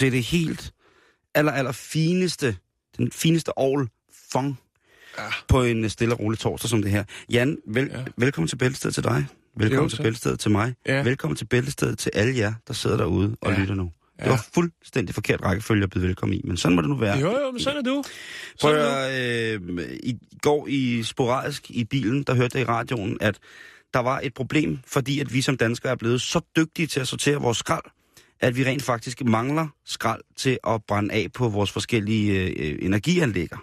Til det helt aller, aller fineste, den fineste ovl fong ja. på en øh, stille og rolig torsdag som det her. Jan, vel, ja. velkommen til Bæltestedet til dig. Velkommen Jo, til. Bæltestedet til mig. Ja. Velkommen til Bæltestedet til alle jer, der sidder derude og Ja. lytter nu. Det Ja. var fuldstændig forkert rækkefølge at byde velkommen i, men sådan må det nu være. Jo, jo, men sådan er du. Prøv Sådan er at, øh, I går i sporadisk i bilen, der hørte jeg i radioen, at der var et problem, fordi at vi som danskere er blevet så dygtige til at sortere vores skrald, at vi rent faktisk mangler skrald til at brænde af på vores forskellige øh, energianlægger.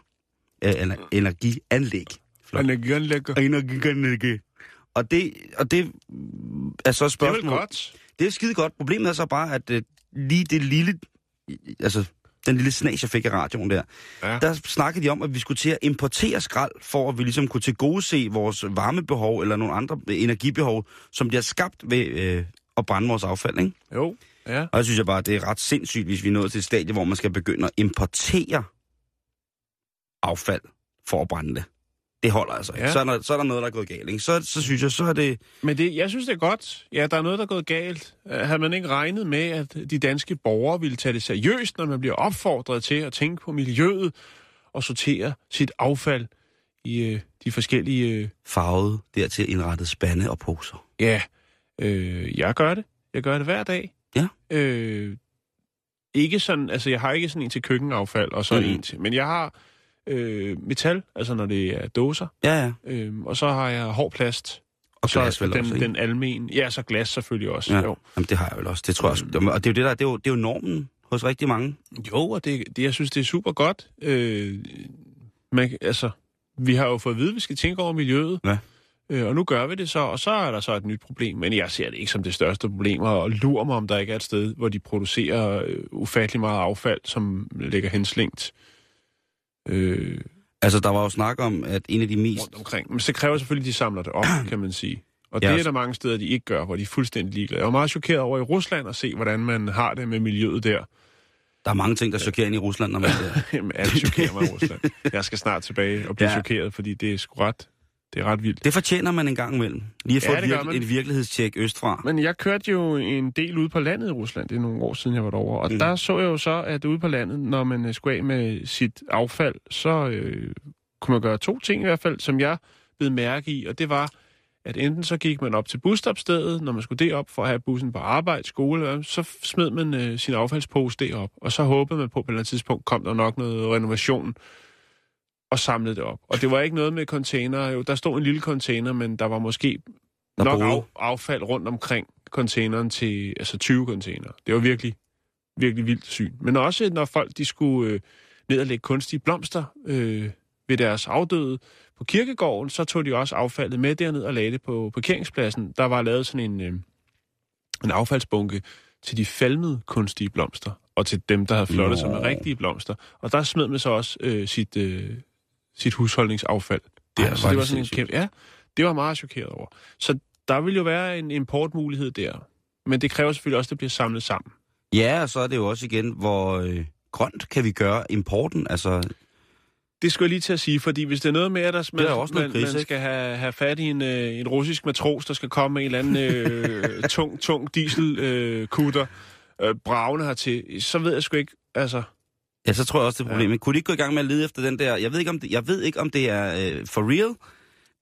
Øh, energianlæg. Flot. Energianlægger. Energianlæg. Og det, og det er så et Det er godt. Det er skide godt. Problemet er så bare, at øh, lige det lille, altså den lille snas, jeg fik i radioen der, Ja. der snakkede de om, at vi skulle til at importere skrald, for at vi ligesom kunne tilgodese vores varmebehov eller nogle andre energibehov, som bliver skabt ved øh, at brænde vores affald, ikke? Jo, ja. Og jeg synes jeg bare, det er ret sindssygt, hvis vi er nået til et stadie, hvor man skal begynde at importere affald for at brænde det. Det holder altså ikke. Ja. Så, er der, så er der noget, der er gået galt, ikke? Så, så synes jeg, så er det... Men det, jeg synes, det er godt. Ja, der er noget, der er gået galt. Uh, Havde man ikke regnet med, at de danske borgere ville tage det seriøst, når man bliver opfordret til at tænke på miljøet og sortere sit affald i uh, de forskellige... Uh, farvet dertil indrettet spande og poser. ja, øh, jeg gør det. Jeg gør det hver dag. Ja. Øh, ikke sådan, altså jeg har ikke sådan en til køkkenaffald og så Mhm. en til, men jeg har øh, metal, altså når det er dåser, Ja, ja. øh, og så har jeg hård plast. Og så glas vel den, også, ikke? den almen, ja, så glas selvfølgelig også. Ja, Jo. Jamen, det har jeg vel også. Det tror jeg også. Og det er jo det der, det er jo, det er jo normen hos rigtig mange. Jo, og det, det, jeg synes, det er super godt. Øh, man, altså, vi har jo fået at vide, at vi skal tænke over miljøet. Ja. Øh, og nu gør vi det så, og så er der så et nyt problem. Men jeg ser det ikke som det største problem, og lurer mig, om der ikke er et sted, hvor de producerer øh, ufattelig meget affald, som ligger henslængt øh, Altså, der var jo snak om, at en af de mest... rundt omkring. Men så kræver selvfølgelig, at de samler det op, kan man sige. Og Ja, det er der mange steder, de ikke gør, hvor de er fuldstændig ligeglade. Jeg var meget chokeret over i Rusland at se, hvordan man har det med miljøet der. Der er mange ting, der chokerer ind i Rusland, når man ser. Jamen, alt chokerer mig i Rusland. Jeg skal snart tilbage og blive ja. chokeret, fordi det er sgu ret, det er ret vildt. Det fortjener man en gang imellem. Lige at få Ja, et, virke, et virkelighedstjek østfra. Men jeg kørte jo en del ude på landet i Rusland, det er nogle år siden, jeg var derovre. Og Mm. der så jeg jo så, at ude på landet, når man øh, skulle af med sit affald, så øh, kunne man gøre to ting i hvert fald, som jeg blev mærke i. Og det var, at enten så gik man op til busstopstedet, når man skulle derop for at have bussen på arbejde, skole, så smed man øh, sin affaldspose derop. Og så håbede man på, at på et eller andet tidspunkt kom der nok noget renovation og samlede det op. Og det var ikke noget med container. Jo, der stod en lille container, men der var måske Der nok af, affald rundt omkring containeren til altså 20 container. Det var virkelig, virkelig vildt syn. Men også når folk de skulle øh, ned og lægge kunstige blomster øh, ved deres afdøde på kirkegården, så tog de også affaldet med derned og lagde det på parkeringspladsen. Der var lavet sådan en, øh, en affaldsbunke til de falmede kunstige blomster, og til dem, der havde flottet sig med rigtige blomster. Og der smed man så også øh, sit, øh, sit husholdningsaffald. Der. Ej, så er det var det sådan en kæmpe... Ja, det var meget chokeret over. Så der vil jo være en importmulighed der. Men det kræver selvfølgelig også, at det bliver samlet sammen. Ja, og så er det jo også igen, hvor øh, grønt kan vi gøre importen. Altså, Det skulle jeg lige til at sige, fordi hvis det er noget med, at der, man, er jo også man, gris, man skal have, have fat i en, øh, en russisk matros, der skal komme med en eller anden øh, tung, tung dieselkutter, øh, øh, bravende hertil, så ved jeg sgu ikke, altså... ja, så tror jeg også, det er problemet. Ja. Kunne de ikke gå i gang med at lede efter den der... Jeg ved ikke, om det, jeg ved ikke, om det er øh, for real,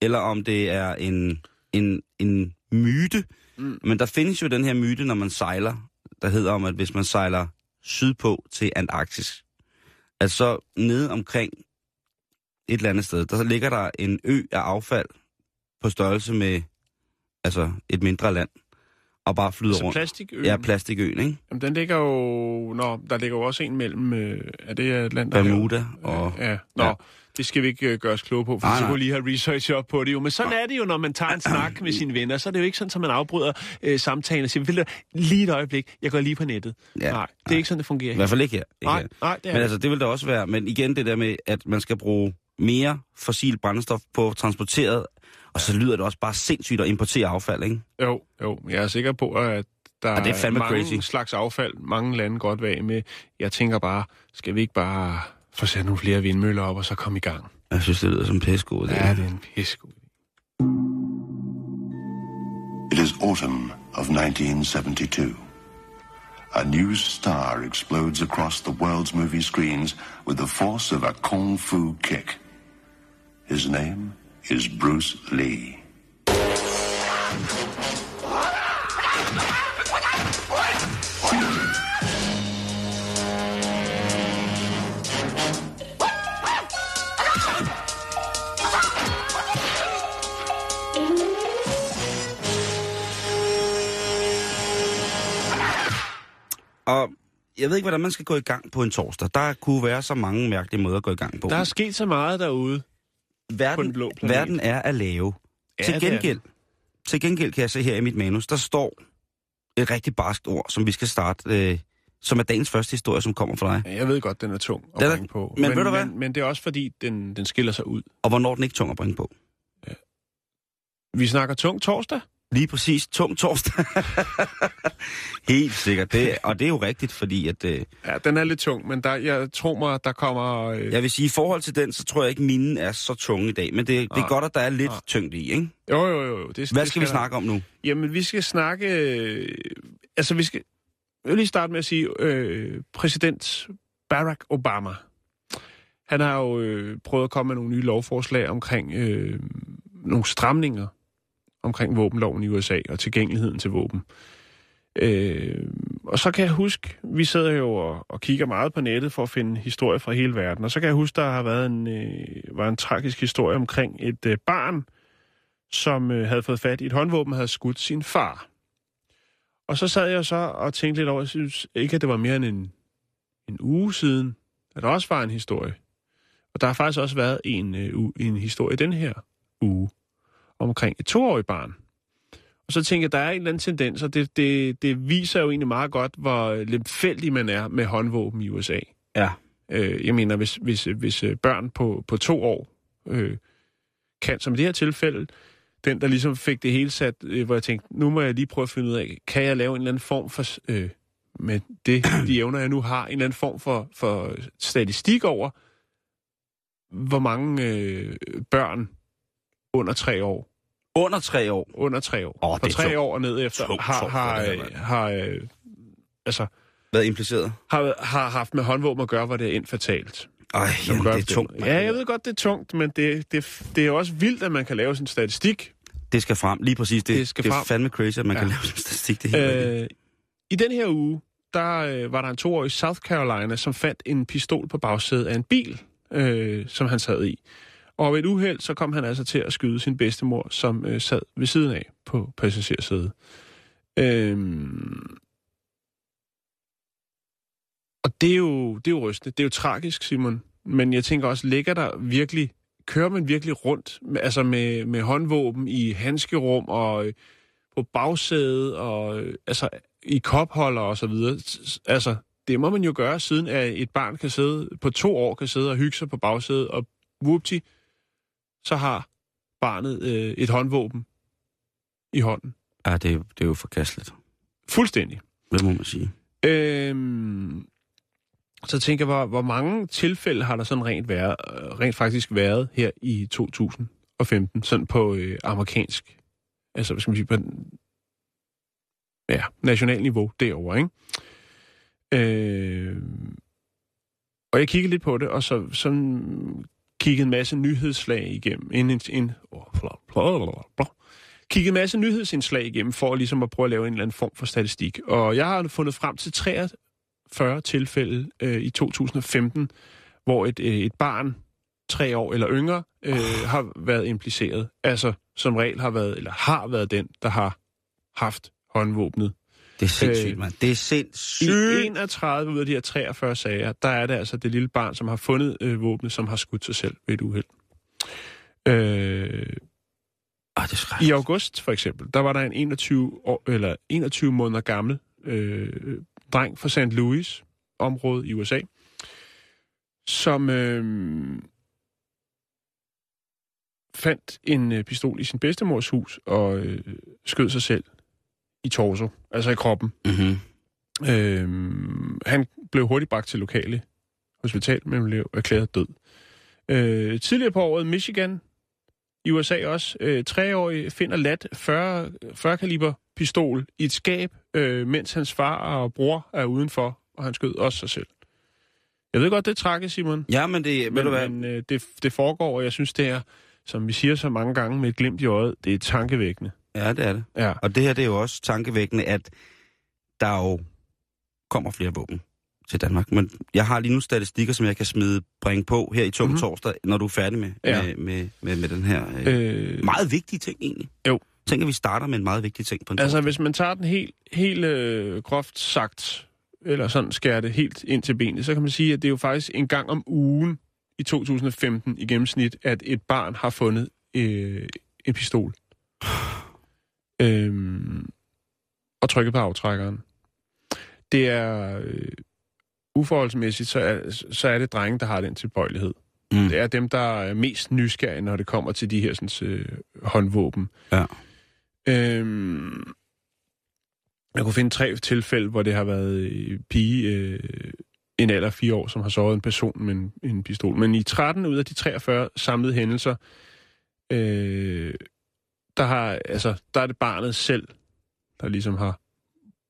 eller om det er en, en, en myte. Mm. Men der findes jo den her myte, når man sejler, der hedder om, at hvis man sejler sydpå til Antarktis, at så nede omkring et eller andet sted, der ligger der en ø af affald på størrelse med altså et mindre land. Og bare flyder Så rundt. plastikøen, Ja, plastikøen, ikke? jamen, den ligger jo... Nå, der ligger jo også en mellem... Øh, er det Atlanterhavet? Bermuda og... Ja, nå, Ja. ja. det skal vi ikke øh, gøre os kloge på, for Nej, så nej. kunne lige have research op på det jo. Men sådan er det jo, når man tager en snak med sine venner. Så er det jo ikke sådan, at man afbryder øh, samtalen og siger, vil du lige et øjeblik, jeg går lige på nettet. Ja, nej, det er ikke sådan, det fungerer. I hvert fald ikke her. Ikke nej, her. nej, det er Men altså, det vil der også være. Men igen, det der med, at man skal bruge mere fossil brændstof på transporteret, og så lyder det også bare sindssygt at importere affald, ikke? Jo, jo, jeg er sikker på, at der Ja, det er fandme mange crazy. slags affald, mange lande godt vil af med. Jeg tænker bare, skal vi ikke bare få sat nogle flere vindmøller op, og så komme i gang? Jeg synes, det lyder som pæsko. Ja, det er en pissegod idé. It is autumn of 1972. A new star explodes across the world's movie screens with the force of a kung fu kick. His name is Bruce Lee. Og jeg ved ikke, hvordan man skal gå i gang på en torsdag. Der kunne være så mange mærkelige måder at gå i gang på. Der er sket så meget derude. Verden, blå planet. verden er at lave. Ja, til gengæld, til gengæld kan jeg se her i mit manus, der står et rigtig barskt ord, som vi skal starte, øh, som er dagens første historie, som kommer fra dig. Ja, Jeg ved godt, den er tung at Den bringe på. men ved du hvad? Men, men det er også fordi, den, den skiller sig ud. Og hvornår er den ikke tung at bringe på? Vi snakker tung torsdag. Lige præcis, tung torsdag. Helt sikkert. Det, og det er jo rigtigt, fordi at, øh, Ja, den er lidt tung, men der, jeg tror mig, der kommer... Øh, jeg vil sige, i forhold til den, så tror jeg ikke, mine er så tunge i dag. Men det, det er Nej. godt, at der er lidt Nej. tyngd i, ikke? Jo, jo, jo. jo. Det, Hvad det skal vi snakke om nu? Jamen, vi skal snakke... Øh, altså, vi skal... Jeg vil lige starte med at sige, øh, præsident Barack Obama, han har jo øh, prøvet at komme med nogle nye lovforslag omkring øh, nogle stramninger omkring våbenloven i USA og tilgængeligheden til våben. Øh, og så kan jeg huske, vi sidder jo og, og kigger meget på nettet for at finde historier fra hele verden, og så kan jeg huske, der har været en, øh, var en tragisk historie omkring et øh, barn, som øh, havde fået fat i et håndvåben og havde skudt sin far. Og så sad jeg så og tænkte lidt over, jeg synes ikke, at det var mere end en, en uge siden, at der også var en historie. Og der har faktisk også været en, øh, en historie den her uge omkring et toårigt barn. Og så tænker jeg, der er en eller anden tendens, og det, det, det viser jo egentlig meget godt, hvor lemfældig man er med håndvåben i USA. Ja. Øh, jeg mener, hvis, hvis, hvis øh, børn på, på to år øh, kan, som i det her tilfælde, den, der ligesom fik det hele sat, øh, hvor jeg tænkte, nu må jeg lige prøve at finde ud af, kan jeg lave en eller anden form for, øh, med det, de evner, jeg nu har, en eller anden form for, for statistik over, hvor mange øh, børn under tre år, Under tre år. under tre år, Åh, fra tre tungt. år og ned efter, Tungt, har, tungt, har, det øh, har, øh, altså, er impliceret? har, har haft med håndvåben at gøre, hvor det er infatalt. Ej, som jamen, det er tungt. Ja, jeg ved godt, det er tungt, men det, det, det er også vildt, at man kan lave sådan en statistik. Det skal frem. Lige præcis. Det, Det skal det er frem. fandme crazy, at man Ja. kan lave sådan en statistik. Det er helt Øh, I den her uge, der øh, var der en toårig i South Carolina, som fandt en pistol på bagsædet af en bil, øh, som han sad i. Og ved et uheld, så kom han altså til at skyde sin bedstemor, som øh, sad ved siden af på passagersædet. Øhm, og det er, jo, det er jo rystende. Det er jo tragisk, Simon. Men jeg tænker også, ligger der virkelig, kører man virkelig rundt, altså med, med håndvåben i handskerum og øh, på bagsædet og øh, altså i kopholder og så videre. Altså, det må man jo gøre, siden at et barn kan sidde på to år, kan sidde og hygge sig på bagsædet, og whoopty, så har barnet øh, et håndvåben i hånden. ja, det, er, det er jo forkasteligt. Fuldstændig. Hvad må man sige? Øhm, så tænker jeg, hvor, hvor mange tilfælde har der sådan rent, været, øh, rent faktisk været her i 2015, sådan på øh, amerikansk, altså hvad skal man sige, på ja, national niveau derovre, ikke? Øh, og jeg kiggede lidt på det, og så sådan kiggede en masse nyhedslag igennem. En, en, en, oh, bla, bla, bla, bla. Kiggede en masse nyhedsindslag igennem, for ligesom at prøve at lave en eller anden form for statistik. Og jeg har fundet frem til 43 tilfælde øh, i 2015, hvor et, øh, et barn, tre år eller yngre, øh, har været impliceret. Altså som regel har været, eller har været den, der har haft håndvåbnet. Det er sindssygt, Øh, mand. Det er I sindssygt. 31 ud af de her 43 sager, der er det altså det lille barn, som har fundet øh, våbnet, som har skudt sig selv ved et uheld. Øh, Ah, det er I august for eksempel, der var der en 21, år, eller 21 måneder gammel øh, dreng fra St. Louis område i USA, som øh, fandt en øh, pistol i sin bedstemors hus og øh, skød sig selv i torso, altså i kroppen. Mm-hmm. Øh, han blev hurtigt bragt til lokale hospital, men blev erklæret død. Øh, tidligere på året, Michigan, i USA også, øh, treårig finder lat 40, 40 kaliber pistol i et skab, øh, mens hans far og bror er udenfor, og han skød også sig selv. Jeg ved godt, det er tragisk, Simon, Ja, men det, ved men, du hvad? men øh, det, det foregår, og jeg synes, det er, som vi siger så mange gange med et glimt i øjet, det er tankevækkende. Ja, det er det. Ja. Og det her, det er jo også tankevækkende, at der jo kommer flere våben til Danmark. Men jeg har lige nu statistikker, som jeg kan smide bringe på her i Mhm. mm-hmm. torsdag, når du er færdig med, Ja. med, med, med, med den her øh, Øh, meget vigtige ting egentlig. Jo. Tænk, at vi starter med en meget vigtig ting på en Altså, torsdag. hvis man tager den helt, helt øh, groft sagt, eller sådan skærer det helt ind til benet, så kan man sige, at det er jo faktisk en gang om ugen i 2015 i gennemsnit, at et barn har fundet øh, en pistol. Øhm, og trykket på aftrækkeren. Det er øh, uforholdsmæssigt, så er, så er det drenge, der har den tilbøjelighed. Mm. Det er dem, der er mest nysgerrige, når det kommer til de her sådan, øh, håndvåben. Ja. Øhm, jeg kunne finde tre tilfælde, hvor det har været øh, pige, øh, en alder af fire år, som har såret en person med en, en pistol. Men i 13 ud af de 43 samlede hændelser, øh, der, har, altså, der er det barnet selv, der ligesom har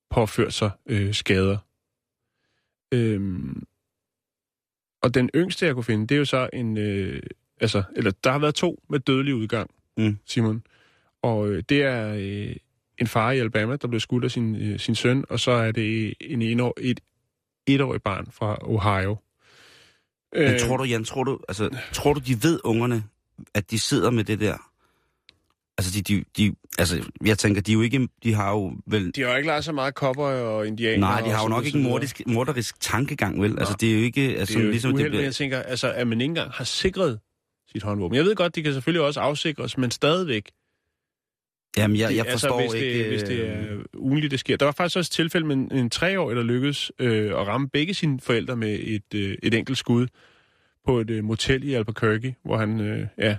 påført sig øh, skader. Øhm, og den yngste, jeg kunne finde, det er jo så en... Øh, altså, eller der har været to med dødelig udgang, Mm. Simon. Og øh, det er øh, en far i Alabama, der blev skudt af sin, øh, sin søn, og så er det en enår, et etårig barn fra Ohio. Men Øh, tror du, Jan, tror du, altså, tror du, de ved, ungerne, at de sidder med det der? Altså, de, de, de, altså, jeg tænker, de er jo ikke, de har jo vel... De har jo ikke lært så meget kopper og indianer. Nej, de har jo nok ikke en mordisk, morderisk tankegang, vel? Altså, Nej. det er jo ikke... Altså, Det er jo ligesom, ligesom, det uheld, men jeg tænker, altså, at man ikke engang har sikret sit håndvåben. Jeg ved godt, de kan selvfølgelig også afsikres, men stadigvæk. Jamen, jeg, jeg forstår altså, hvis ikke... Det, hvis det øh, er ugenligt, det sker. Der var faktisk også et tilfælde med en, en treårig, der lykkedes øh, at ramme begge sine forældre med et, øh, et enkelt skud på et øh, motel i Albuquerque, hvor han, øh, ja...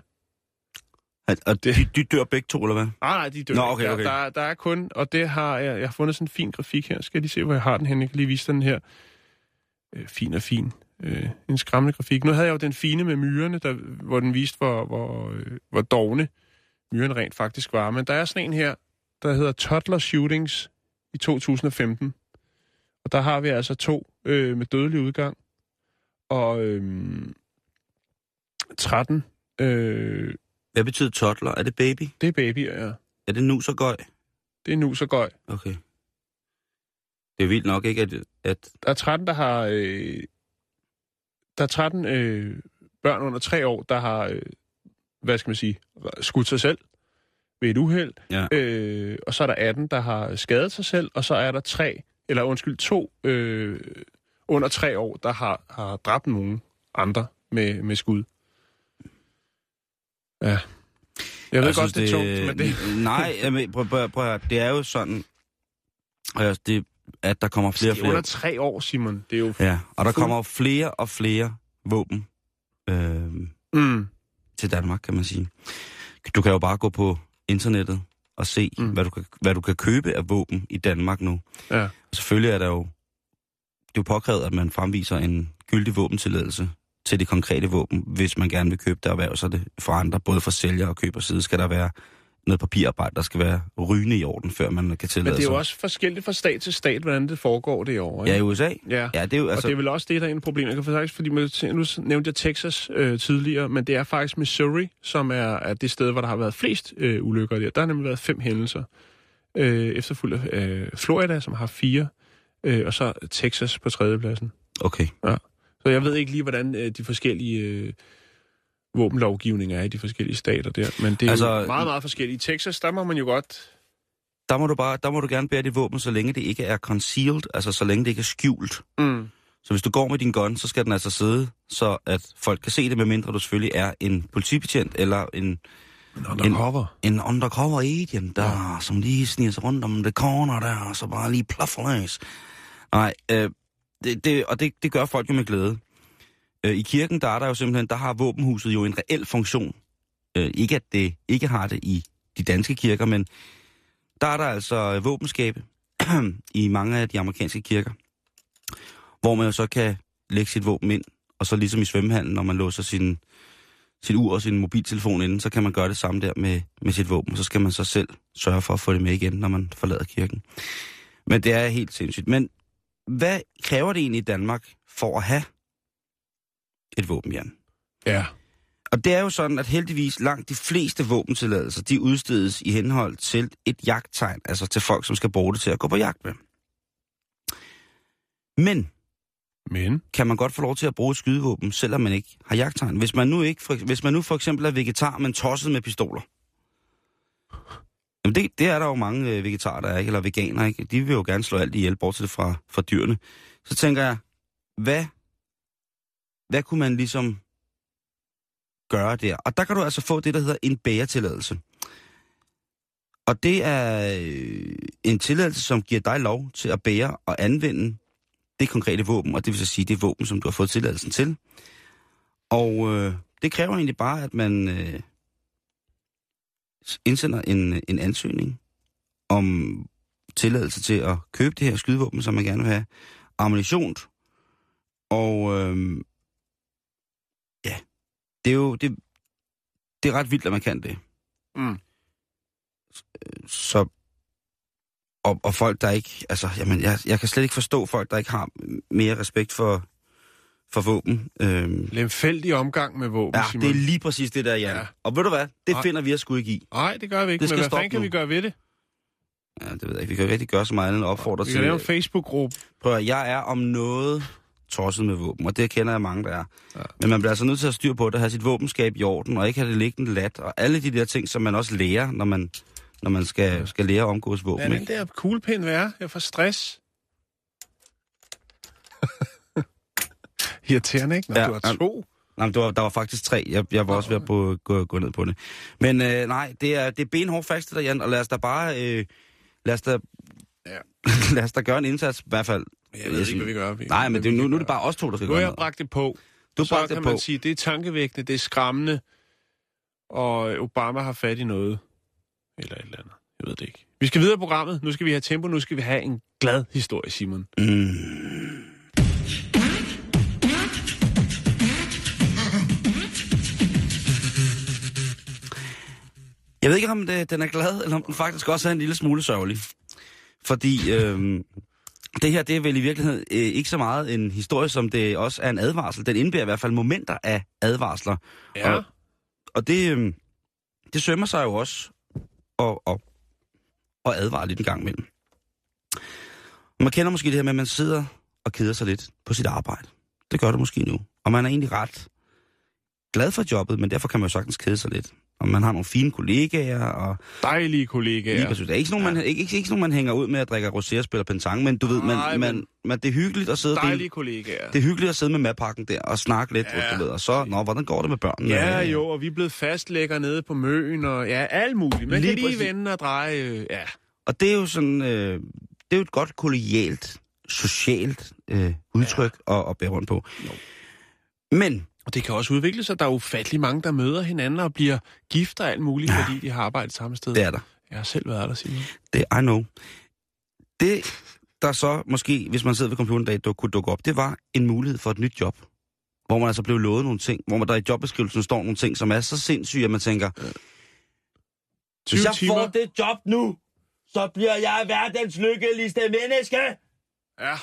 At, og de, de dør begge to, eller hvad? Ah, nej, de dør Nå, okay, Der- okay. Der, der, er kun, og det har jeg, jeg har fundet sådan en fin grafik her. Skal lige se, hvor jeg har den hen? Jeg kan lige vise den her. Øh, fin og fin. Øh, en skræmmende grafik. Nu havde jeg jo den fine med myrerne, der, hvor den viste, hvor, hvor, øh, hvor dogne myrerne rent faktisk var. Men der er sådan en her, der hedder Toddler Shootings i 2015. Og der har vi altså to øh, med dødelig udgang. Og øh, 13, øh, Hvad betyder toddler? Er det baby? det er babyer, ja. Er det nus og gøj? Det er nu så gøj. Okay. Det er vildt nok, ikke? At, at Der er 13, der har... Øh, der er 13 øh, børn under tre år, der har, øh, hvad skal man sige, skudt sig selv ved et uheld. Ja. Øh, og så er der 18, der har skadet sig selv, og så er der tre, eller undskyld, to øh, under tre år, der har, har dræbt nogen andre med, med skud. Ja. Jeg ved godt, det er tungt, men det... Nej, jamen, prøv, prøv, prøv, det er jo sådan, altså, det, at der kommer flere og Det er flere... under tre år, Simon. Det er jo... Ja, og der kommer flere og flere våben øh, Mm. til Danmark, kan man sige. Du kan jo bare gå på internettet og se, Mm. mm. hvad, du kan, hvad du kan købe af våben i Danmark nu. Ja. Og selvfølgelig er der jo, det er jo påkrævet, at man fremviser en gyldig våbentilladelse til det konkrete våben, hvis man gerne vil købe det og erhverve sig det for andre, både for sælger og køber side, skal der være noget papirarbejde, der skal være rygende i orden, før man kan tillade Men det er jo sig. også forskelligt fra stat til stat, hvordan det foregår derovre. Ja, ikke? i USA. ja. Ja, det er jo Altså, og det er vel også det, der er en problem. Jeg kan faktisk, fordi nu nævnte jeg Texas øh, tidligere, men det er faktisk Missouri, som er, er det sted, hvor der har været flest øh, ulykker der. Der har nemlig været fem hændelser. Øh, efterfulgt af øh, Florida, som har fire, øh, og så Texas på tredjepladsen. Okay. Så jeg ved ikke lige, hvordan øh, de forskellige øh, våbenlovgivninger er i de forskellige stater der, men det er altså, jo meget, meget forskelligt. I Texas, der må man jo godt der må du bare, der må du gerne bære dit våben, så længe det ikke er concealed, altså så længe det ikke er skjult. Mm. Så hvis du går med din gun, så skal den altså sidde, så at folk kan se det, medmindre du selvfølgelig er en politibetjent eller en, Undercover. en undercover agent, der, ja. som lige sniger sig rundt om det corner der, og så bare lige plaffer løs. Nej, øh, det, det, og det, det gør folk jo med glæde. Øh, I kirken, der er der jo simpelthen, der har våbenhuset jo en reel funktion. Øh, ikke at det ikke har det i de danske kirker, men der er der altså våbenskabe i mange af de amerikanske kirker, hvor man jo så kan lægge sit våben ind, og så ligesom i svømmehallen, når man låser sin, sit ur og sin mobiltelefon inden, så kan man gøre det samme der med, med sit våben. Så skal man så selv sørge for at få det med igen, når man forlader kirken. Men det er helt sindssygt. Men hvad kræver det egentlig i Danmark for at have et våben, Jan? Ja. Og det er jo sådan, at heldigvis langt de fleste våbentilladelser, de udstedes i henhold til et jagttegn, altså til folk, som skal bruge det til at gå på jagt med. Men Men? kan man godt få lov til at bruge et skydevåben, selvom man ikke har jagttegn. Hvis man nu, ikke, for, hvis man nu for eksempel er vegetar, men tosset med pistoler. Jamen det, det er der jo mange øh, vegetarer, der er, ikke? eller veganer, ikke? De vil jo gerne slå alt ihjel, bortset fra, fra dyrene. Så tænker jeg, hvad, hvad kunne man ligesom gøre der? Og der kan du altså få det, der hedder en bæretilladelse. Og det er øh, en tilladelse, som giver dig lov til at bære og anvende det konkrete våben, og det vil så sige det våben, som du har fået tilladelsen til. Og øh, det kræver egentlig bare, at man øh, indsender en, en ansøgning om tilladelse til at købe det her skydevåben, som man gerne vil have, ammunition, og øh, ja, det er jo det, det er ret vildt, at man kan det. Mm. Så og, og folk, der ikke... Altså, jamen, jeg, jeg kan slet ikke forstå folk, der ikke har mere respekt for, for våben. Øhm, Lemfældig omgang med våben, ja, Simon. det er lige præcis det der, Jan. Ja. Og ved du hvad? Det Nej. finder vi at skulle ikke i. Nej, det gør vi ikke. Det skal men hvad stoppe fanden kan nu. vi gøre ved det? Ja, det ved jeg ikke. Vi kan jo rigtig gøre så meget andet end at opfordre Vi til... kan lave en Facebook-gruppe. Prøv at, jeg er om noget tosset med våben, og det kender jeg mange, der er. Ja. Men man bliver altså nødt til at styre på det, have sit våbenskab i orden, og ikke have det liggende lat, og alle de der ting, som man også lærer, når man, når man skal, skal lære at omgås våben. Lad den ikke? der kuglepind være. Jeg får stress. Irriterende, ikke? Når Ja, du har to. Nej, der var, der var faktisk tre. Jeg, jeg var også ved at gå, gå, gå ned på det. Men øh, nej, det er, det er benhårdt fast, det der, Jan, og lad os da bare... Øh, lad os da, Ja. lad os da gøre en indsats, i hvert fald. Jeg ved ikke, hvad vi gør. Vi, Nej, men det, nu, nu er det bare os to, der skal Nu har gøre jeg noget. bragt det på. Du så bragte kan det man på. sige, det er tankevækkende, det er skræmmende, og Obama har fat i noget. Eller et eller andet. Jeg ved det ikke. Vi skal videre i programmet. Nu skal vi have tempo. Nu skal vi have en glad historie, Simon. Mm. Jeg ved ikke, om det, den er glad, eller om den faktisk også er en lille smule sørgelig. Fordi øhm, det her, det er vel i virkeligheden øh, ikke så meget en historie, som det også er en advarsel. Den indbærer i hvert fald momenter af advarsler. Ja. Og, og det, øhm, det sømmer sig jo også at, at, at advare lidt en gang imellem. Man kender måske det her med, at man sidder og keder sig lidt på sit arbejde. Det gør du måske nu. Og man er egentlig ret glad for jobbet, men derfor kan man jo sagtens kede sig lidt. Og man har nogle fine kollegaer, og Dejlige kollegaer. lige præcis. Det er ikke sådan, nogen, man, ikke, ikke, ikke sådan, man hænger ud med at drikke rosé og spille pentang, men du ved, man, man, man, det er hyggeligt at sidde Dejlige dele, kollegaer. det er hyggeligt at sidde med madpakken der og snakke lidt, Ja. ja. du ved, og så, nå, hvordan går det med børnene? Ja, jo, og vi er blevet fastlægger nede på Møen, og ja, alt muligt. Man Lige kan lige præcis. vende og dreje, øh, ja. Og det er jo sådan, øh, det er jo et godt kollegialt, socialt øh, udtryk ja. at, at bære rundt på. Jo. Men, Og det kan også udvikle sig. Der er ufattelig mange, der møder hinanden og bliver gift og alt muligt, Ja. fordi de har arbejdet samme sted. det er der. Jeg har selv været der, Simon. Det I know. Det, der så måske, hvis man sidder ved computeren en dag, du kunne dukke op, det var en mulighed for et nyt job. Hvor man altså blev lovet nogle ting, hvor man der i jobbeskrivelsen står nogle ting, som er så sindssyge, at man tænker, 20 hvis jeg timer. får det job nu, så bliver jeg verdens lykkeligste menneske. Ja.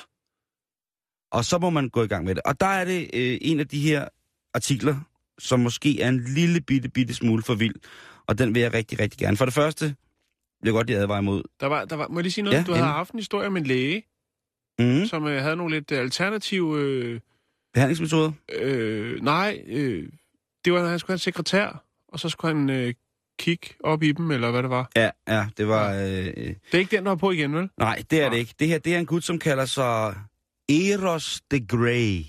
Og så må man gå i gang med det. Og der er det øh, en af de her artikler, som måske er en lille bitte, bitte smule for vild. Og den vil jeg rigtig, rigtig gerne. For det første, vil jeg godt lige advare imod. Der var, der var, må jeg lige sige noget? Ja, du havde endelig. haft en historie om en læge, Mm. som øh, havde nogle lidt øh, alternative... Øh, Behandlingsmetoder. øh, nej, øh, det var, at han skulle have en sekretær, og så skulle han øh, kigge op i dem, eller hvad det var. Ja, ja, det var... Øh, Det er ikke den, der er på igen, vel? nej, det er det Nej. ikke. Det her, det er en gut, som kalder sig Eros the Grey.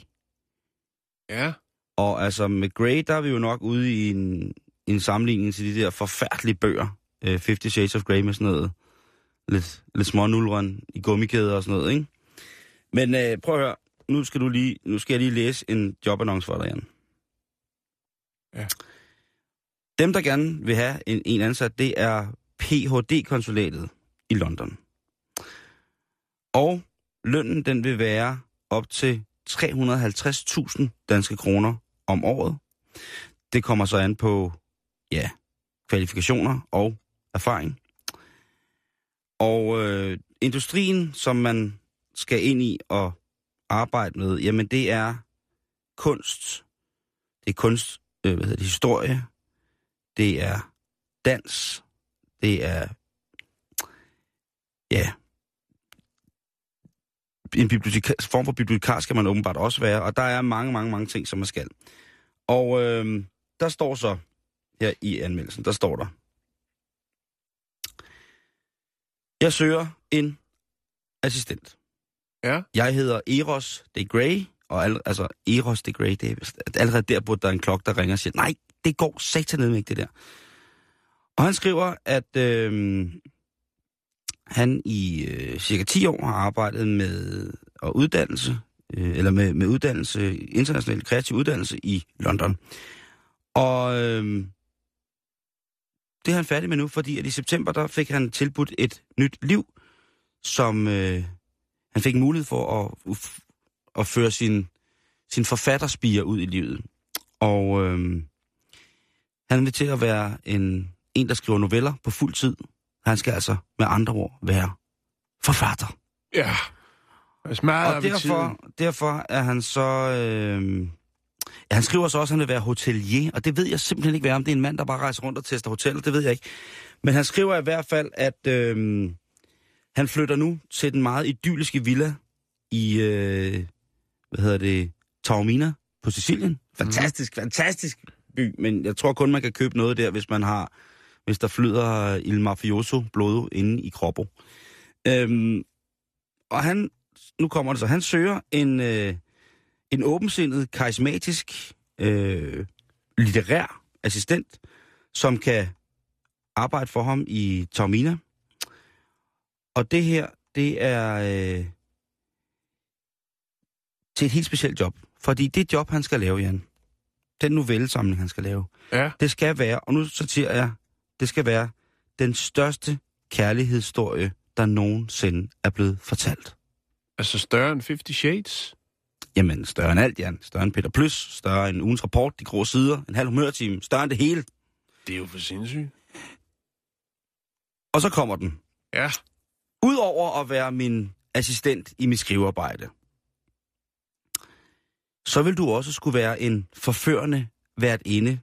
Ja. Og altså med Grey, der er vi jo nok ude i en, en sammenligning til de der forfærdelige bøger. Øh, Fifty Shades of Grey med sådan noget. Lidt, lidt smånulrende i gummikæder og sådan noget, ikke? Men øh, prøv at høre. Nu skal, du lige, nu skal jeg lige læse en jobannonce for dig, Jan. Ja. Dem, der gerne vil have en, en ansat, det er PhD-konsulatet i London. Og lønnen, den vil være op til 350.000 danske kroner om året. Det kommer så an på, ja, kvalifikationer og erfaring. Og øh, industrien, som man skal ind i og arbejde med, jamen det er kunst. Det er kunst, øh, hvad hedder det, historie. Det er dans. Det er, ja, en biblioteka- form for bibliotekar skal man åbenbart også være, og der er mange, mange, mange ting, som man skal. Og øh, der står så, her i anmeldelsen, der står der, jeg søger en assistent. Ja. Jeg hedder Eros de Grey, og al, altså Eros de Grey, det er allerede der burde der er en klokke, der ringer og siger, nej, det går satan med det der. Og han skriver, at øh, han i øh, cirka 10 år har arbejdet med og uddannelse, øh, eller med, med uddannelse, international kreativ uddannelse i London. Og øh, det er han færdig med nu, fordi at i september, der fik han tilbudt et nyt liv, som øh, han fik mulighed for at, at føre sin, sin forfatterspiger ud i livet. Og øh, han vil til at være en, en, der skriver noveller på fuld tid. Han skal altså med andre ord være forfatter. Ja. Smadret Og derfor, derfor er han så... Øh, ja, han skriver så også, at han vil være hotelier, og det ved jeg simpelthen ikke, hvad om det er en mand, der bare rejser rundt og tester hoteller, det ved jeg ikke. Men han skriver i hvert fald, at øh, han flytter nu til den meget idylliske villa i, øh, hvad hedder det, Taormina på Sicilien. Fantastisk, mm. fantastisk by, men jeg tror kun, man kan købe noget der, hvis man har, hvis der flyder Il Mafioso blod inde i kroppen. Øhm, og han, nu kommer det så, han søger en, øh, en åbensindet, karismatisk, øh, litterær assistent, som kan arbejde for ham i Taormina. Og det her, det er øh, til et helt specielt job. Fordi det job, han skal lave, Jan, den novellesamling, han skal lave, Ja. det skal være, og nu sorterer jeg, det skal være den største kærlighedshistorie, der nogensinde er blevet fortalt. Altså større end 50 Shades? Jamen, større end alt, Jan. Større end Peter Plus, større end ugens rapport, de grå sider, en halv humørtime, større end det hele. Det er jo for sindssygt. Og så kommer den. Ja. Udover at være min assistent i mit skrivearbejde, så vil du også skulle være en forførende vært inde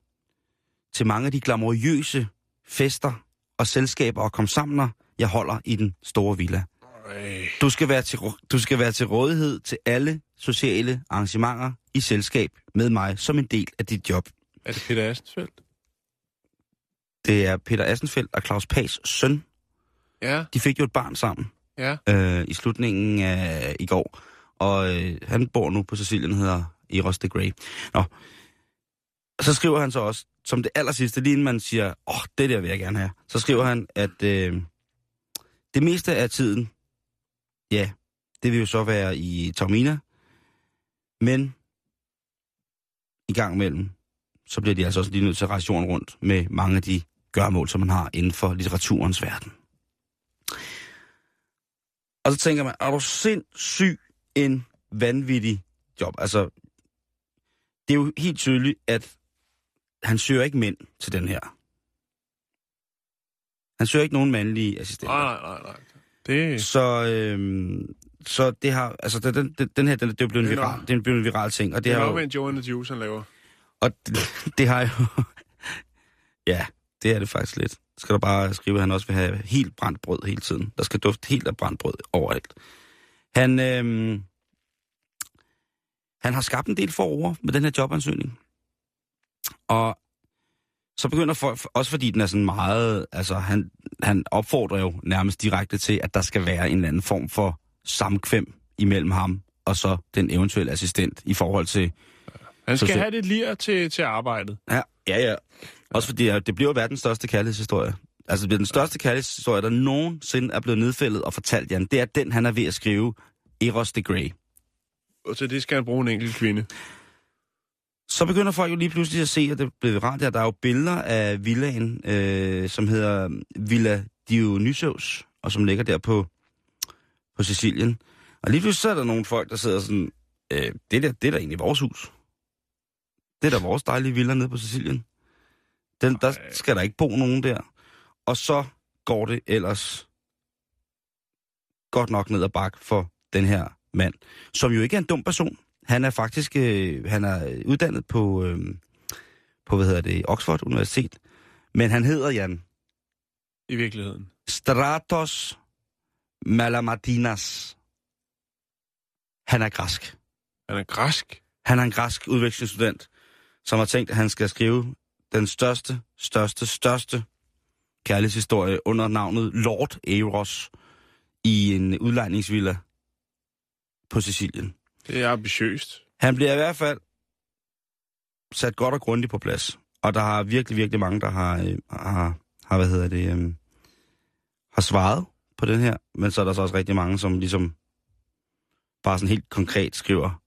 til mange af de glamouriøse fester og selskaber og komsamner, jeg holder i den store villa. Du skal, være til, du skal være til rådighed til alle sociale arrangementer i selskab med mig som en del af dit job. Er det Peter Astensfeldt? Det er Peter Assenfeldt og Claus Pags søn. Ja. De fik jo et barn sammen Ja. øh, i slutningen af i går. Og øh, han bor nu på Sicilien, hedder Eros de Grey. Nå. Så skriver han så også, som det aller sidste, lige inden man siger, åh, oh, det der vil jeg gerne have, så skriver han, at øh, det meste af tiden, ja, det vil jo så være i Taormina, men i gang imellem, så bliver de altså også lige nødt til at rejse jorden rundt med mange af de gørmål, som man har inden for litteraturens verden. Og så tænker man, er du sindssyg en vanvittig job? Altså, det er jo helt tydeligt, at han søger ikke mænd til den her. Han søger ikke nogen mandlige assistenter. Nej, nej, nej. Det... Så, øhm, så det har, altså den, den, den her, den, det er blevet en viral, det er blevet en viral ting, og det, Det er jo, en the Juice, han laver. og det, det har jo, ja, det er det faktisk lidt. Skal der bare skrive, at han også vil have helt brændt brød hele tiden. Der skal dufte helt af brændt brød overalt. Han, øhm, han har skabt en del forover med den her jobansøgning. Og så begynder folk, også fordi den er sådan meget, altså han, han opfordrer jo nærmest direkte til, at der skal være en eller anden form for samkvem imellem ham og så den eventuelle assistent i forhold til... Han skal have lidt lir til, til arbejdet. Ja, ja, ja. Også fordi ja, det bliver verdens største kærlighedshistorie. Altså det bliver den største kærlighedshistorie, der nogensinde er blevet nedfældet og fortalt, Jan. Det er den, han er ved at skrive, Eros the Grey. Og til det skal han bruge en enkelt kvinde. Så begynder folk jo lige pludselig at se, at det bliver rart, at der er jo billeder af villaen, øh, som hedder Villa Dionysos, og som ligger der på, på Sicilien. Og lige pludselig så er der nogle folk, der sidder sådan, øh, det, der, det er da egentlig vores hus. Det er da vores dejlige villa nede på Sicilien. Den, der skal der ikke bo nogen der. Og så går det ellers godt nok ned ad bak for den her mand, som jo ikke er en dum person. Han er faktisk øh, han er uddannet på, øh, på hvad hedder det, Oxford Universitet. Men han hedder Jan I virkeligheden. Stratos Malamartinas. Han er græsk. Han er græsk. Han er en græsk udvekslingsstudent, som har tænkt, at han skal skrive den største, største, største kærlighedshistorie under navnet Lord Eros i en udlejningsvilla på Sicilien. Det er ambitiøst. Han bliver i hvert fald sat godt og grundigt på plads. Og der har virkelig, virkelig mange, der har, øh, har, har hvad hedder det, øh, har svaret på den her. Men så er der så også rigtig mange, som ligesom bare sådan helt konkret skriver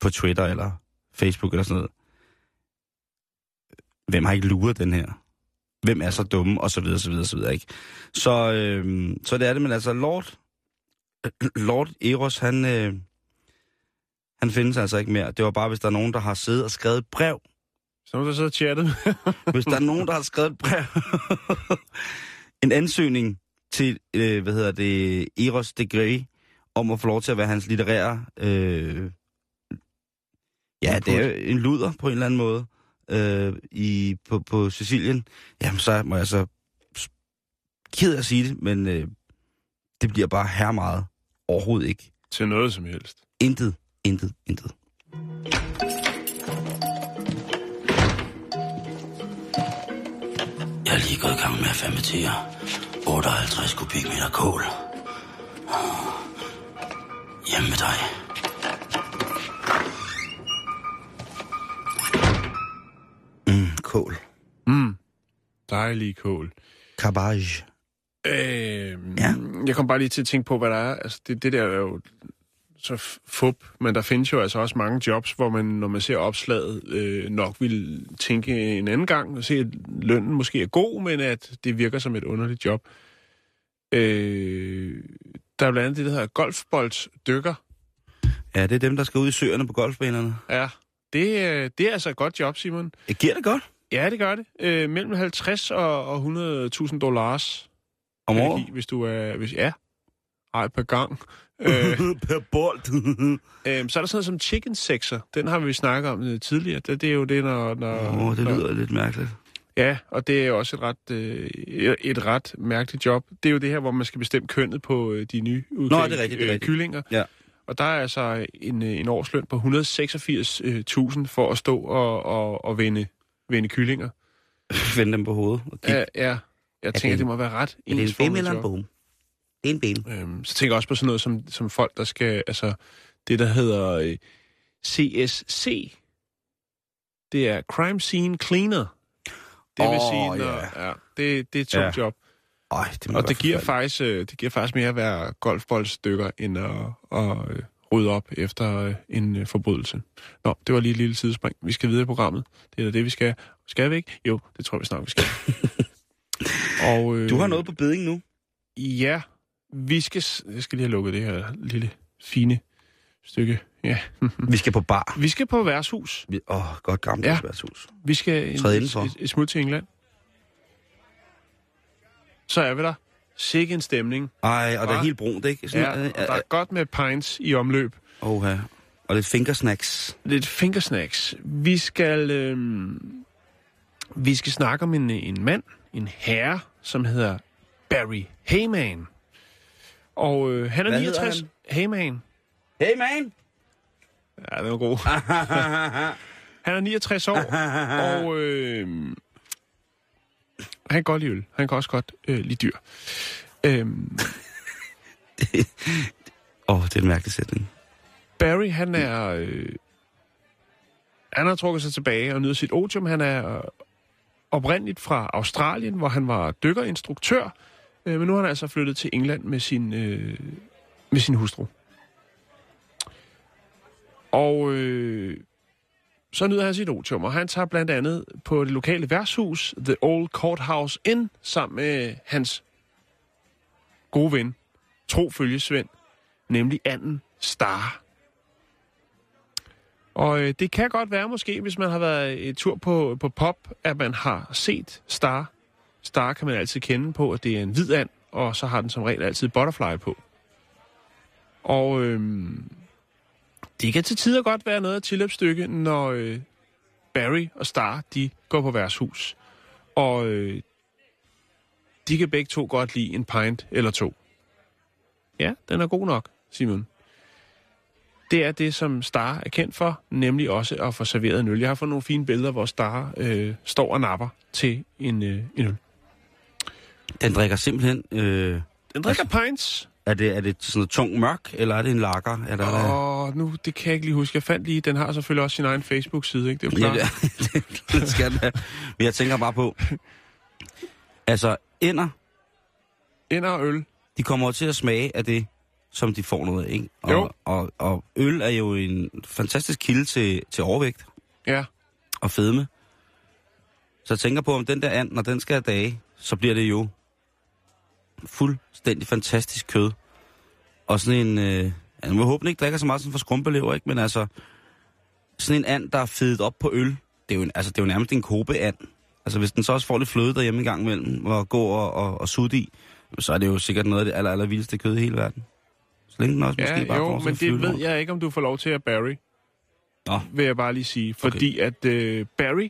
på Twitter eller Facebook eller sådan noget. Hvem har ikke luret den her? Hvem er så dumme? Og så videre, så videre, så videre, ikke? Så, øh, så det er det, men altså Lord, Lord Eros, han, øh, han findes altså ikke mere. Det var bare, hvis der er nogen, der har siddet og skrevet et brev. Så er der så chattet. Hvis der er nogen, der har skrevet et brev. en ansøgning til, øh, hvad hedder det, Eros de Grey, om at få lov til at være hans litterære... Øh, ja, det er en luder på en eller anden måde øh, i, på, på Sicilien. Jamen, så må jeg så ked af at sige det, men øh, det bliver bare her meget overhovedet ikke. Til noget som helst. Intet, intet, intet. Jeg er lige gået i gang med at fermentere 58 kubikmeter kål. Hjemme med dig. Mm, kål. Mm. Dejlig kål. Cabbage. Øh, Ja. ja. Jeg kom bare lige til at tænke på, hvad der er. Altså, det, det der er jo så fup, men der findes jo altså også mange jobs, hvor man, når man ser opslaget, øh, nok vil tænke en anden gang og se, at lønnen måske er god, men at det virker som et underligt job. Øh, der er blandt andet det, der hedder golfboldsdykker. Ja, det er dem, der skal ud i søerne på golfbanerne. Ja, det, øh, det er altså et godt job, Simon. Det giver det godt Ja, det gør det. Øh, mellem 50 og, og 100.000 dollars. om året. Hvis du er... Hvis, ja. Ej, per gang. øh, per bold. øh, så er der sådan noget som chicken sexer. Den har vi snakket om øh, tidligere. Det, det er jo det, når... når oh, det når, lyder lidt mærkeligt. Ja, og det er jo også et ret, øh, et ret mærkeligt job. Det er jo det her, hvor man skal bestemme kønnet på øh, de nye Nå, det er rigtigt, det er rigtigt. kyllinger. Ja. Og der er altså en, øh, en årsløn på 186.000 for at stå og, og, og vende, vende kyllinger. Vende dem på hovedet. Og kigge. Ja, ja. Jeg det tænker, en- det må være ret Er det en bim eller en job. Det er en bim. Øhm, så tænker jeg også på sådan noget som, som folk, der skal, altså det der hedder øh, CSC, det er Crime Scene Cleaner. Det vil Åh, sige, når, ja. ja. det, det er et tungt Ja. job. Ej, det Og det giver, faktisk, øh, det giver faktisk mere at være golfboldstykker, end at, at øh, rydde op efter øh, en øh, forbrydelse. Nå, det var lige et lille sidespring. Vi skal videre i programmet. Det er da det, vi skal. Skal vi ikke? Jo, det tror jeg snart, vi skal. Og, øh, Du har noget på beding nu. Ja, vi skal... Jeg skal lige have lukket det her lille, fine stykke. Ja. Vi skal på bar. Vi skal på værtshus. Vi- Åh, oh, godt gammelt Ja. værtshus. Vi skal en, Træd et, indenfor. et, et smut til England. Så er vi der. Sikke en stemning. Ej, og det er Hva? helt brunt, ikke? Ja, og der er godt med pints i omløb. Oha. Og lidt fingersnacks. Lidt fingersnacks. Vi skal... Øhm, vi skal snakke om en, en mand, en herre, som hedder Barry Heyman. Og øh, han er Hvad hedder 69... Heyman. Hey, man! Ja, det var god. Han er 69 år, og øh, kan godt lide øl. Han kan også godt øh, lide dyr. Øhm, Åh, oh, det er en mærkelig sætning. Barry, han er... Øh, han har trukket sig tilbage og nyder sit otium. Han er øh, oprindeligt fra Australien, hvor han var dykkerinstruktør. Øh, men nu har han altså flyttet til England med sin, øh, med sin hustru. Og øh, så nyder han sit otium, og han tager blandt andet på det lokale værtshus, The Old Courthouse Inn, sammen med hans gode ven, tro følgesvend, nemlig anden Star. Og øh, det kan godt være måske, hvis man har været i tur på, på pop, at man har set Star. Star kan man altid kende på, at det er en hvid and, og så har den som regel altid butterfly på. Og øhm, det kan til tider godt være noget af tilløbsstykke, når øh, Barry og Star, de går på værtshus. Og øh, de kan begge to godt lide en pint eller to. Ja, den er god nok, Simon. Det er det, som Star er kendt for, nemlig også at få serveret en øl. Jeg har fået nogle fine billeder, hvor Star øh, står og napper til en, øh, en øl. Den drikker simpelthen... Øh, Den drikker pints. er, det, er det sådan noget tung mørk, eller er det en lager? Er der, Og nu, det kan jeg ikke lige huske. Jeg fandt lige, den har selvfølgelig også sin egen Facebook-side, ikke? Det er jo Ja, klart. det, det skal den have. Men jeg tænker bare på... Altså, ender, Ender og øl. de kommer til at smage af det, som de får noget af, ikke? Og, Jo. Og, og øl er jo en fantastisk kilde til, til overvægt Ja. og fedme. Så jeg tænker på, om den der and, når den skal have dage, så bliver det jo fuldstændig fantastisk kød. Og sådan en... Øh, jeg må håbe, den ikke drikker så meget som for skrumpelever, ikke? Men altså, sådan en and, der er fedet op på øl, det er jo, en, altså, det er jo nærmest en kobe-and. Altså, hvis den så også får lidt fløde derhjemme en gang imellem, og gå og, og, og sutte i, så er det jo sikkert noget af det aller, aller vildeste kød i hele verden. Så længe den også Ja, måske bare jo, får men det ved jeg ikke, om du får lov til at Barry. Nå. Vil jeg bare lige sige. Fordi at øh, Barry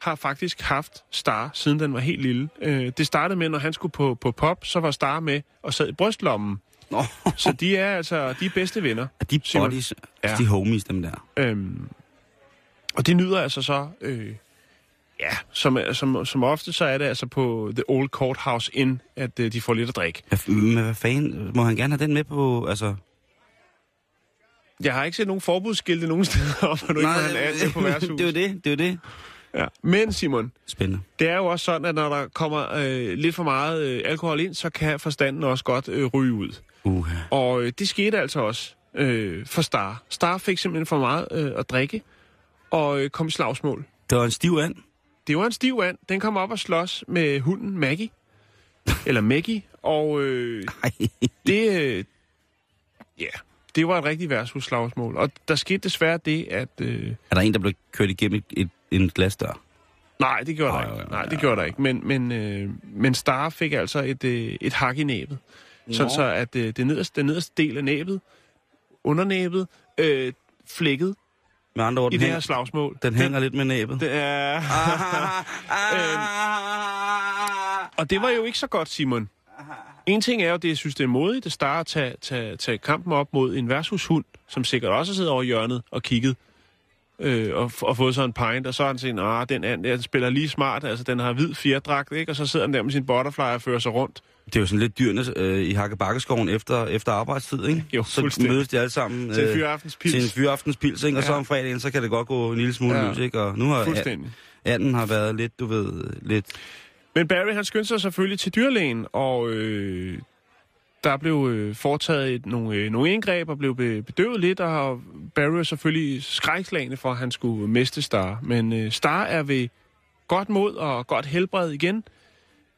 har faktisk haft Star, siden den var helt lille. Øh, det startede med, når han skulle på, på pop, så var Star med og sad i brystlommen. Nå, Så de er altså de er bedste venner. er de Simon. buddies, Ja. de homies, dem der. Øhm, og det nyder altså så... Øh, ja, som, som, som ofte så er det altså på The Old Courthouse Inn, at øh, de får lidt at drikke. Men hvad fanden, må han gerne have den med på, altså... Jeg har ikke set nogen forbudsskilte nogen steder om, at du ikke må have en på værtshus. det er jo det, det er det. Ja. Men Simon, Spændende. Det er jo også sådan, at når der kommer øh, lidt for meget øh, alkohol ind, så kan forstanden også godt øh, ryge ud. Uh, Og øh, det skete altså også øh, for Star. Star fik simpelthen for meget øh, at drikke, og øh, kom i slagsmål. det var en stiv and. Det var en stiv and. Den kom op og slås med hunden Maggie. Eller Maggie. Og øh, Ej. det, øh, ja, det var et rigtig værtshusslagsmål. Og der skete desværre det, at... Øh, Er der en, der blev kørt igennem et, et, en glasdør? Nej, det gjorde Ej, der ikke. ej, Nej, det gjorde der ikke. Men, men, øh, men Star fik altså et, øh, et hak i næbet. Sådan så, at øh, det nederste, den nederste del af næbet, undernæbet, øh, flækket Med andre ord, i det her slagsmål. den hænger lidt med næbet. Det er... Og det var jo ikke så godt, Simon. En ting er jo, det jeg synes, det er modigt, at Star at tage, tage, tage kampen op mod en værtshushund, som sikkert også har siddet over hjørnet og kigget øh, og, og fået sådan en pint, og så har han sagt, ah, den anden, den spiller lige smart, altså den har hvid fjerdragt, ikke? Og så sidder han der med sin butterfly og fører sig rundt. Det er jo sådan lidt dyrene øh, i Hakkebakkeskoven efter, efter arbejdstid, ikke? Jo, så mødes de alle sammen Til en øh, fyraftens til en ikke? Og så Ja. om fredagen, så kan det godt gå en lille smule Ja. løs, ikke? Og nu har Fuldstændig. anden har været lidt, du ved, lidt... Men Barry, han skyndte sig selvfølgelig til dyrlægen, og øh, der blev øh, foretaget et, nogle, øh, nogle indgreb og blev be, bedøvet lidt, og Barry er selvfølgelig skrækslagende for, at han skulle miste Star. Men øh, Star er ved godt mod og godt helbred igen.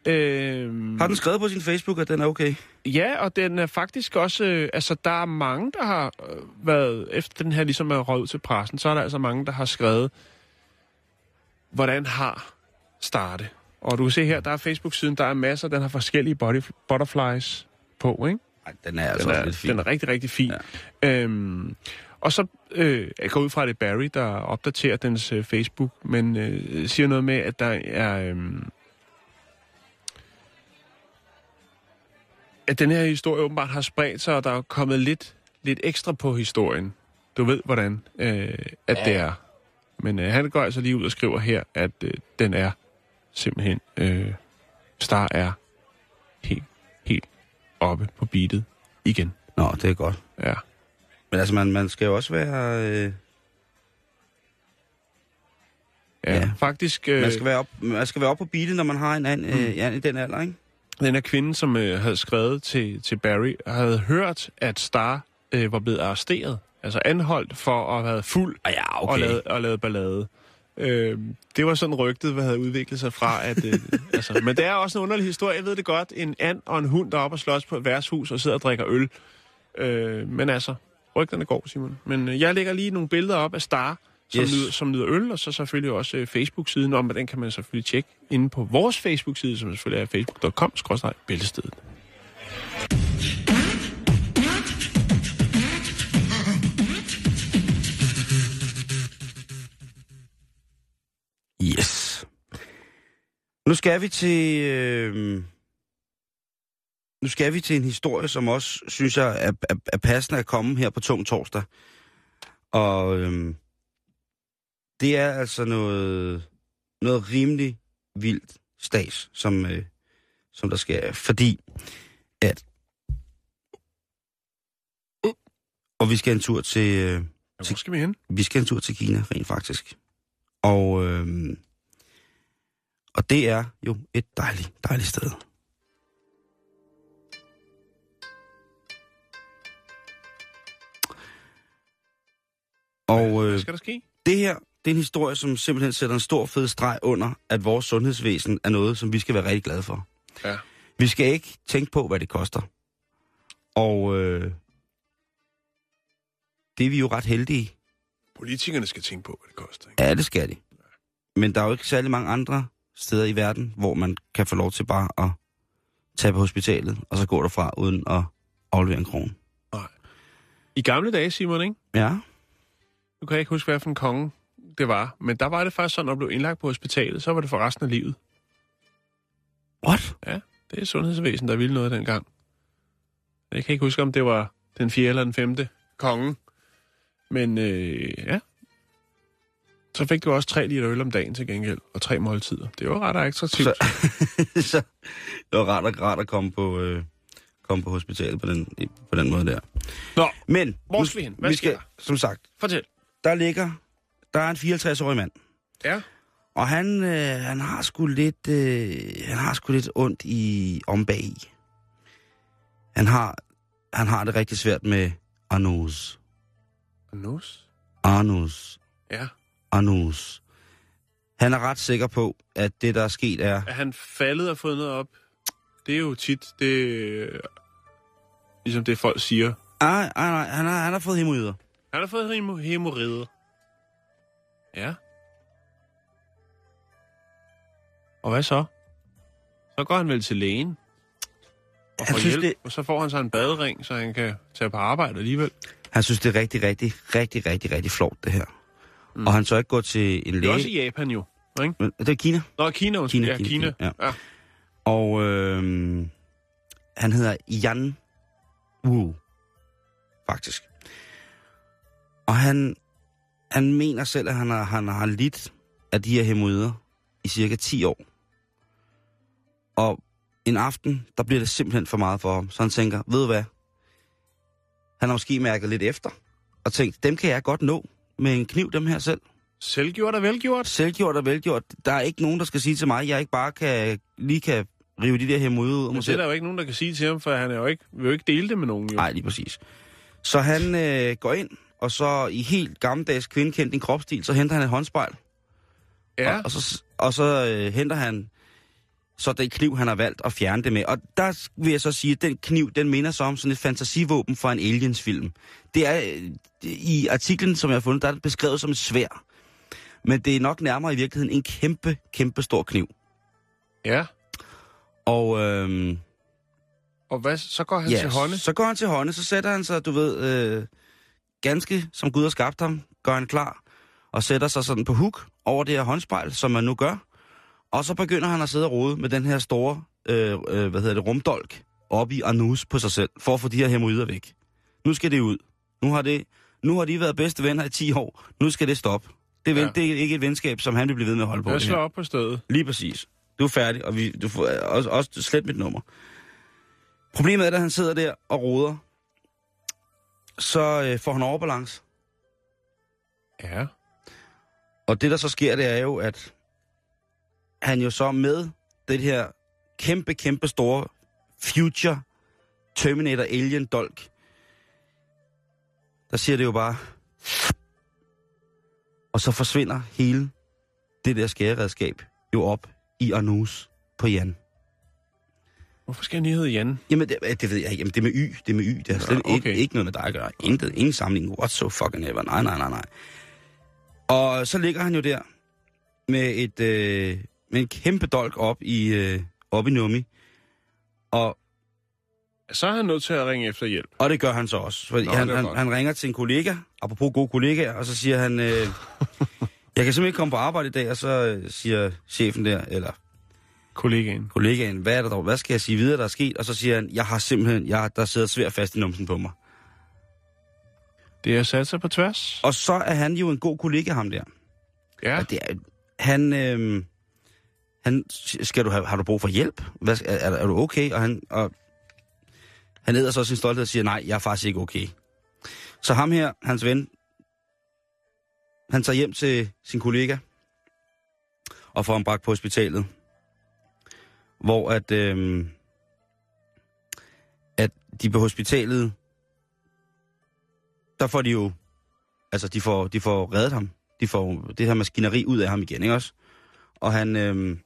Øh, Har den skrevet på sin Facebook, at den er okay? Ja, og den er faktisk også... Øh, altså, der er mange, der har øh, været... Efter den her ligesom er ud til pressen, så er der altså mange, der har skrevet, hvordan har starte. Og du kan se her, der er Facebook-siden, der er masser, den har forskellige body, butterflies på, ikke? Den er altså Den er, lidt fin. den er rigtig, rigtig fin. Ja. Øhm, og så øh, jeg går ud fra, at det er Barry, der opdaterer dens øh, Facebook, men øh, siger noget med, at der er... Øh, at den her historie åbenbart har spredt sig, og der er kommet lidt, lidt ekstra på historien. Du ved, hvordan øh, at ja. det er. Men øh, han går altså lige ud og skriver her, at øh, den er simpelthen, øh, Star er helt, helt oppe på beatet igen. Nå, det er godt. Ja. Men altså, man, man skal jo også være... Øh, Ja, Ja. ja. faktisk, øh, man, skal være op, man skal være op på beatet, når man har en and, øh, Mm. and i den alder, ikke? den her kvinde, som øh, havde skrevet til, til Barry, havde hørt, at Star øh, var blevet arresteret. Altså anholdt for at have været fuld Ah, ja, og, lavet, og lavet ballade. Øh, det var sådan rygtet, hvad havde udviklet sig fra. At, øh, altså, men det er også en underlig historie. Jeg ved det godt. En and og en hund, der er oppe og slås på et værtshus og sidder og drikker øl. Øh, men altså, rygterne går, Simon. Men øh, jeg lægger lige nogle billeder op af Star, som, Yes. nyder, som nyder øl, og så selvfølgelig også øh, Facebook-siden om, og den kan man selvfølgelig tjekke inde på vores Facebook-side, som selvfølgelig er facebook.com-bæltestedet. Yes. Nu skal vi til... Øh, nu skal vi til en historie, som også, synes jeg, er, er, er passende at komme her på tung torsdag. Og øh, det er altså noget, noget rimelig vildt stas, som, øh, som der sker. Fordi at... Og vi skal en tur til... Øh, Ja, hvor skal vi hen? vi skal en tur til Kina, rent faktisk. Og, øhm, og det er jo et dejligt, dejligt sted. Og Hvad øh, skal der ske? det her, det er en historie, som simpelthen sætter en stor fed streg under, at vores sundhedsvæsen er noget, som vi skal være rigtig glade for. Ja. Vi skal ikke tænke på, hvad det koster. Og øh, det er vi jo ret heldige Politikerne skal tænke på, hvad det koster. Ikke? Ja, det skal de. Men der er jo ikke særlig mange andre steder i verden, hvor man kan få lov til bare at tage på hospitalet, og så gå derfra uden at aflevere en krone. I gamle dage, Simon, ikke? Ja, Nu kan jeg ikke huske, hvad for en konge det var. Men der var det faktisk sådan, at når du blev indlagt på hospitalet, så var det for resten af livet. what? Det er sundhedsvæsen, der ville noget dengang. Jeg kan ikke huske, om det var den fjerde eller den femte konge. Men øh, ja. Så fik du også tre liter øl om dagen til gengæld, og tre måltider. Det var ret attraktivt. Så, så det var rart, at- rart at komme på, øh, komme på hospitalet på den, på den måde der. Nå, Men, Hvor skal vi hen? Hvad vi sker skal, der? som sagt, fortæl. der ligger, der er en 54-årig mand, Ja. og han, øh, han har sgu lidt, øh, han har sgu lidt ondt i om bag i. Han har, han har det rigtig svært med anus. Nus? Anus. Ja. Anus. Han er ret sikker på, at det, der er sket, er... Er han faldet og fået noget op? Det er jo tit, det øh, ligesom det folk siger. Nej, nej, nej, han har, han har fået hemorrider. Han har fået hemo- hemorrider. Ja. Og hvad så? Så går han vel til lægen. Og får synes, hjælp, det- og så får han sig en badering, så han kan tage på arbejde alligevel. Han synes, det er rigtig, rigtig, rigtig, rigtig, rigtig flot, det her. Mm. Og han så ikke gå til en Det er også læge. i Japan jo. Ikke? Men Det er Kina. Nå, Kina. Kina, ja, Kina, Kina. Kina, ja. Og øh, han hedder Jan Wu, faktisk. Og han, han mener selv, at han har, han har lidt af de her hemorrider i cirka 10 år. Og en aften, der bliver det simpelthen for meget for ham. Så han tænker, ved du hvad? Han har måske mærket lidt efter, og tænkt, dem kan jeg godt nå med en kniv, dem her selv. Selvgjort og velgjort. Selvgjort og velgjort. Der er ikke nogen, der skal sige til mig, at jeg ikke bare kan, lige kan rive de der hemorrider ud af Men mig det er der jo ikke nogen, der kan sige til ham, for han er jo ikke, vil jo ikke dele det med nogen. Jo. Nej, lige præcis. Så han øh, går ind, og så i helt gammeldags kvindekendt en kropsstil, så henter han et håndspejl. Ja, Og, og så, og så øh, henter han så den kniv, han har valgt at fjerne det med. Og der vil jeg så sige, at den kniv, den minder så om sådan et fantasivåben fra en Aliens-film. Det er, øh, i artiklen, som jeg har fundet, der er det beskrevet som et svær. Men det er nok nærmere i virkeligheden en kæmpe, kæmpe stor kniv. ja. Og øhm, Og hvad, så går han ja, til hånde. så går han til hånde, så sætter han sig, du ved, øh, ganske som Gud har skabt ham, gør han klar, og sætter sig sådan på huk over det her håndspejl, som man nu gør. Og så begynder han at sidde og rode med den her store, øh, øh, hvad hedder det, rumdolk op i anus på sig selv, for at få de her hemorrider væk. Nu skal det ud. Nu har, det, nu har de været bedste venner i 10 år. Nu skal det stoppe. Det er, Ja. det er ikke et venskab, som han vil blive ved med at holde på. Jeg slår op på stedet. Lige præcis. Du er færdig, og vi, du får også, også slet mit nummer. Problemet er, at han sidder der og roder, så øh, får han overbalance. Ja. Og det, der så sker, det er jo, at han jo så med det her kæmpe, kæmpe store Future Terminator Alien Dolk, der siger det jo bare... Og så forsvinder hele det der skæreredskab jo op i Arnus på Jan. Hvorfor skal han lige hedde Jan? Jamen, det, det ved jeg ikke. Jamen, det er med Y. Det er med Y. Det har slet ikke, okay. ikke noget med dig at gøre. Intet, ingen sammenligning. What so fucking ever. Nej, nej, nej, nej. Og så ligger han jo der med et øh, med en kæmpe dolk op i, øh, op i nummi. Og, Så er han nødt til at ringe efter hjælp. og det gør han så også. Fordi Nå, han, han, godt. han ringer til en kollega, apropos gode kollegaer, og så siger han, øh, jeg kan simpelthen ikke komme på arbejde i dag, og så øh, siger chefen der, eller Kollegaen. kollegaen, hvad er der dog, hvad skal jeg sige videre, der er sket? Og så siger han, jeg har simpelthen, jeg, der sidder svært fast i numsen på mig. Det er sat sig på tværs. Og så er han jo en god kollega, ham der. Ja. Og det er, han, øh, han, skal du have, har du brug for hjælp? Hvad, er, er, du okay? Og han, og han æder så sin stolthed og siger, nej, jeg er faktisk ikke okay. Så ham her, hans ven, han tager hjem til sin kollega og får ham bragt på hospitalet. Hvor at, øh, at de på hospitalet, der får de jo, altså de får, de får reddet ham de får det her maskineri ud af ham igen, ikke også? Og han, øh,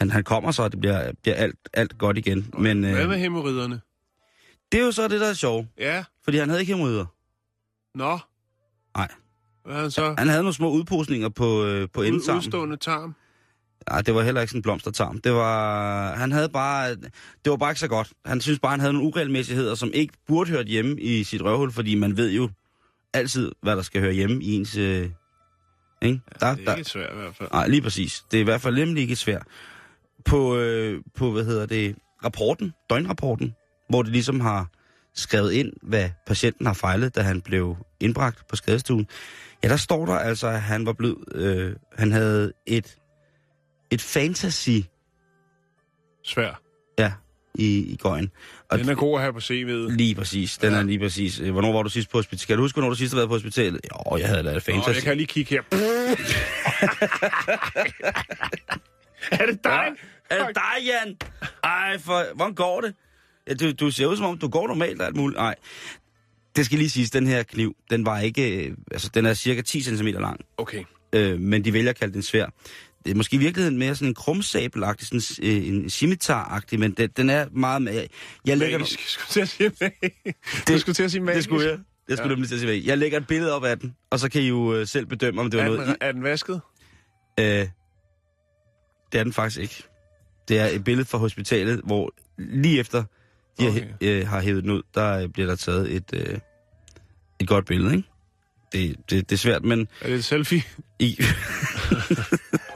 han, han kommer så, og det bliver, bliver alt, alt godt igen. Men Hvad med øh, hemorriderne? det er jo så det, der er sjovt, Ja. fordi han havde ikke hemorrider. Nå. Nej. Hvad han så? Han havde nogle små udposninger på, øh, på endetarmen. udstående tarm. Nej, det var heller ikke sådan en blomstertarm. Det var, han havde bare, det var bare ikke så godt. Han synes bare, han havde nogle uregelmæssigheder, som ikke burde hørt hjemme i sit røvhul, fordi man ved jo altid, hvad der skal høre hjemme i ens... Øh, ikke? Der, Det er der, ikke svært i hvert fald. Nej, lige præcis. Det er i hvert fald nemlig ikke svært. På, øh, på, hvad hedder det, rapporten, døgnrapporten, hvor det ligesom har skrevet ind, hvad patienten har fejlet, da han blev indbragt på skadestuen. Ja, der står der altså, at han var blevet, øh, han havde et, et fantasy, Svær. ja, i, i gøjen. Og Den er god at have på CV'et. Lige præcis, den Ja. er lige præcis. Hvornår var du sidst på hospitalet? Kan du huske, hvornår du sidst har været på hospitalet? Jo, jeg havde da et Nå, fantasy. jeg kan lige kigge her. er det dig? Er det dig, Jan? Ej, for, hvordan går det? Ja, du, du ser ud som om, du går normalt og alt muligt. Nej, det skal lige siges, den her kniv, den var ikke, øh, altså den er cirka 10 cm lang, Okay. øh, men de vælger at kalde den svær. Det er måske i virkeligheden mere sådan en krumsabelagtig, sådan øh, en scimitar-agtig, men den, den er meget mere... Jeg lægger, Magisk. Skulle til at sige magisk. Du skulle til at sige magisk. det skulle jeg. Jeg skulle Ja. ja. nemlig til at sige, jeg lægger et billede op af den, og så kan I jo øh, selv bedømme, om det var Er noget... den, er den vasket? Øh, det er den faktisk ikke. Det er et billede fra hospitalet, hvor lige efter de okay. Har, øh, har hævet den ud, der øh, bliver der taget et, øh, et godt billede, ikke? Det, det, det er svært, men Er det et selfie? i...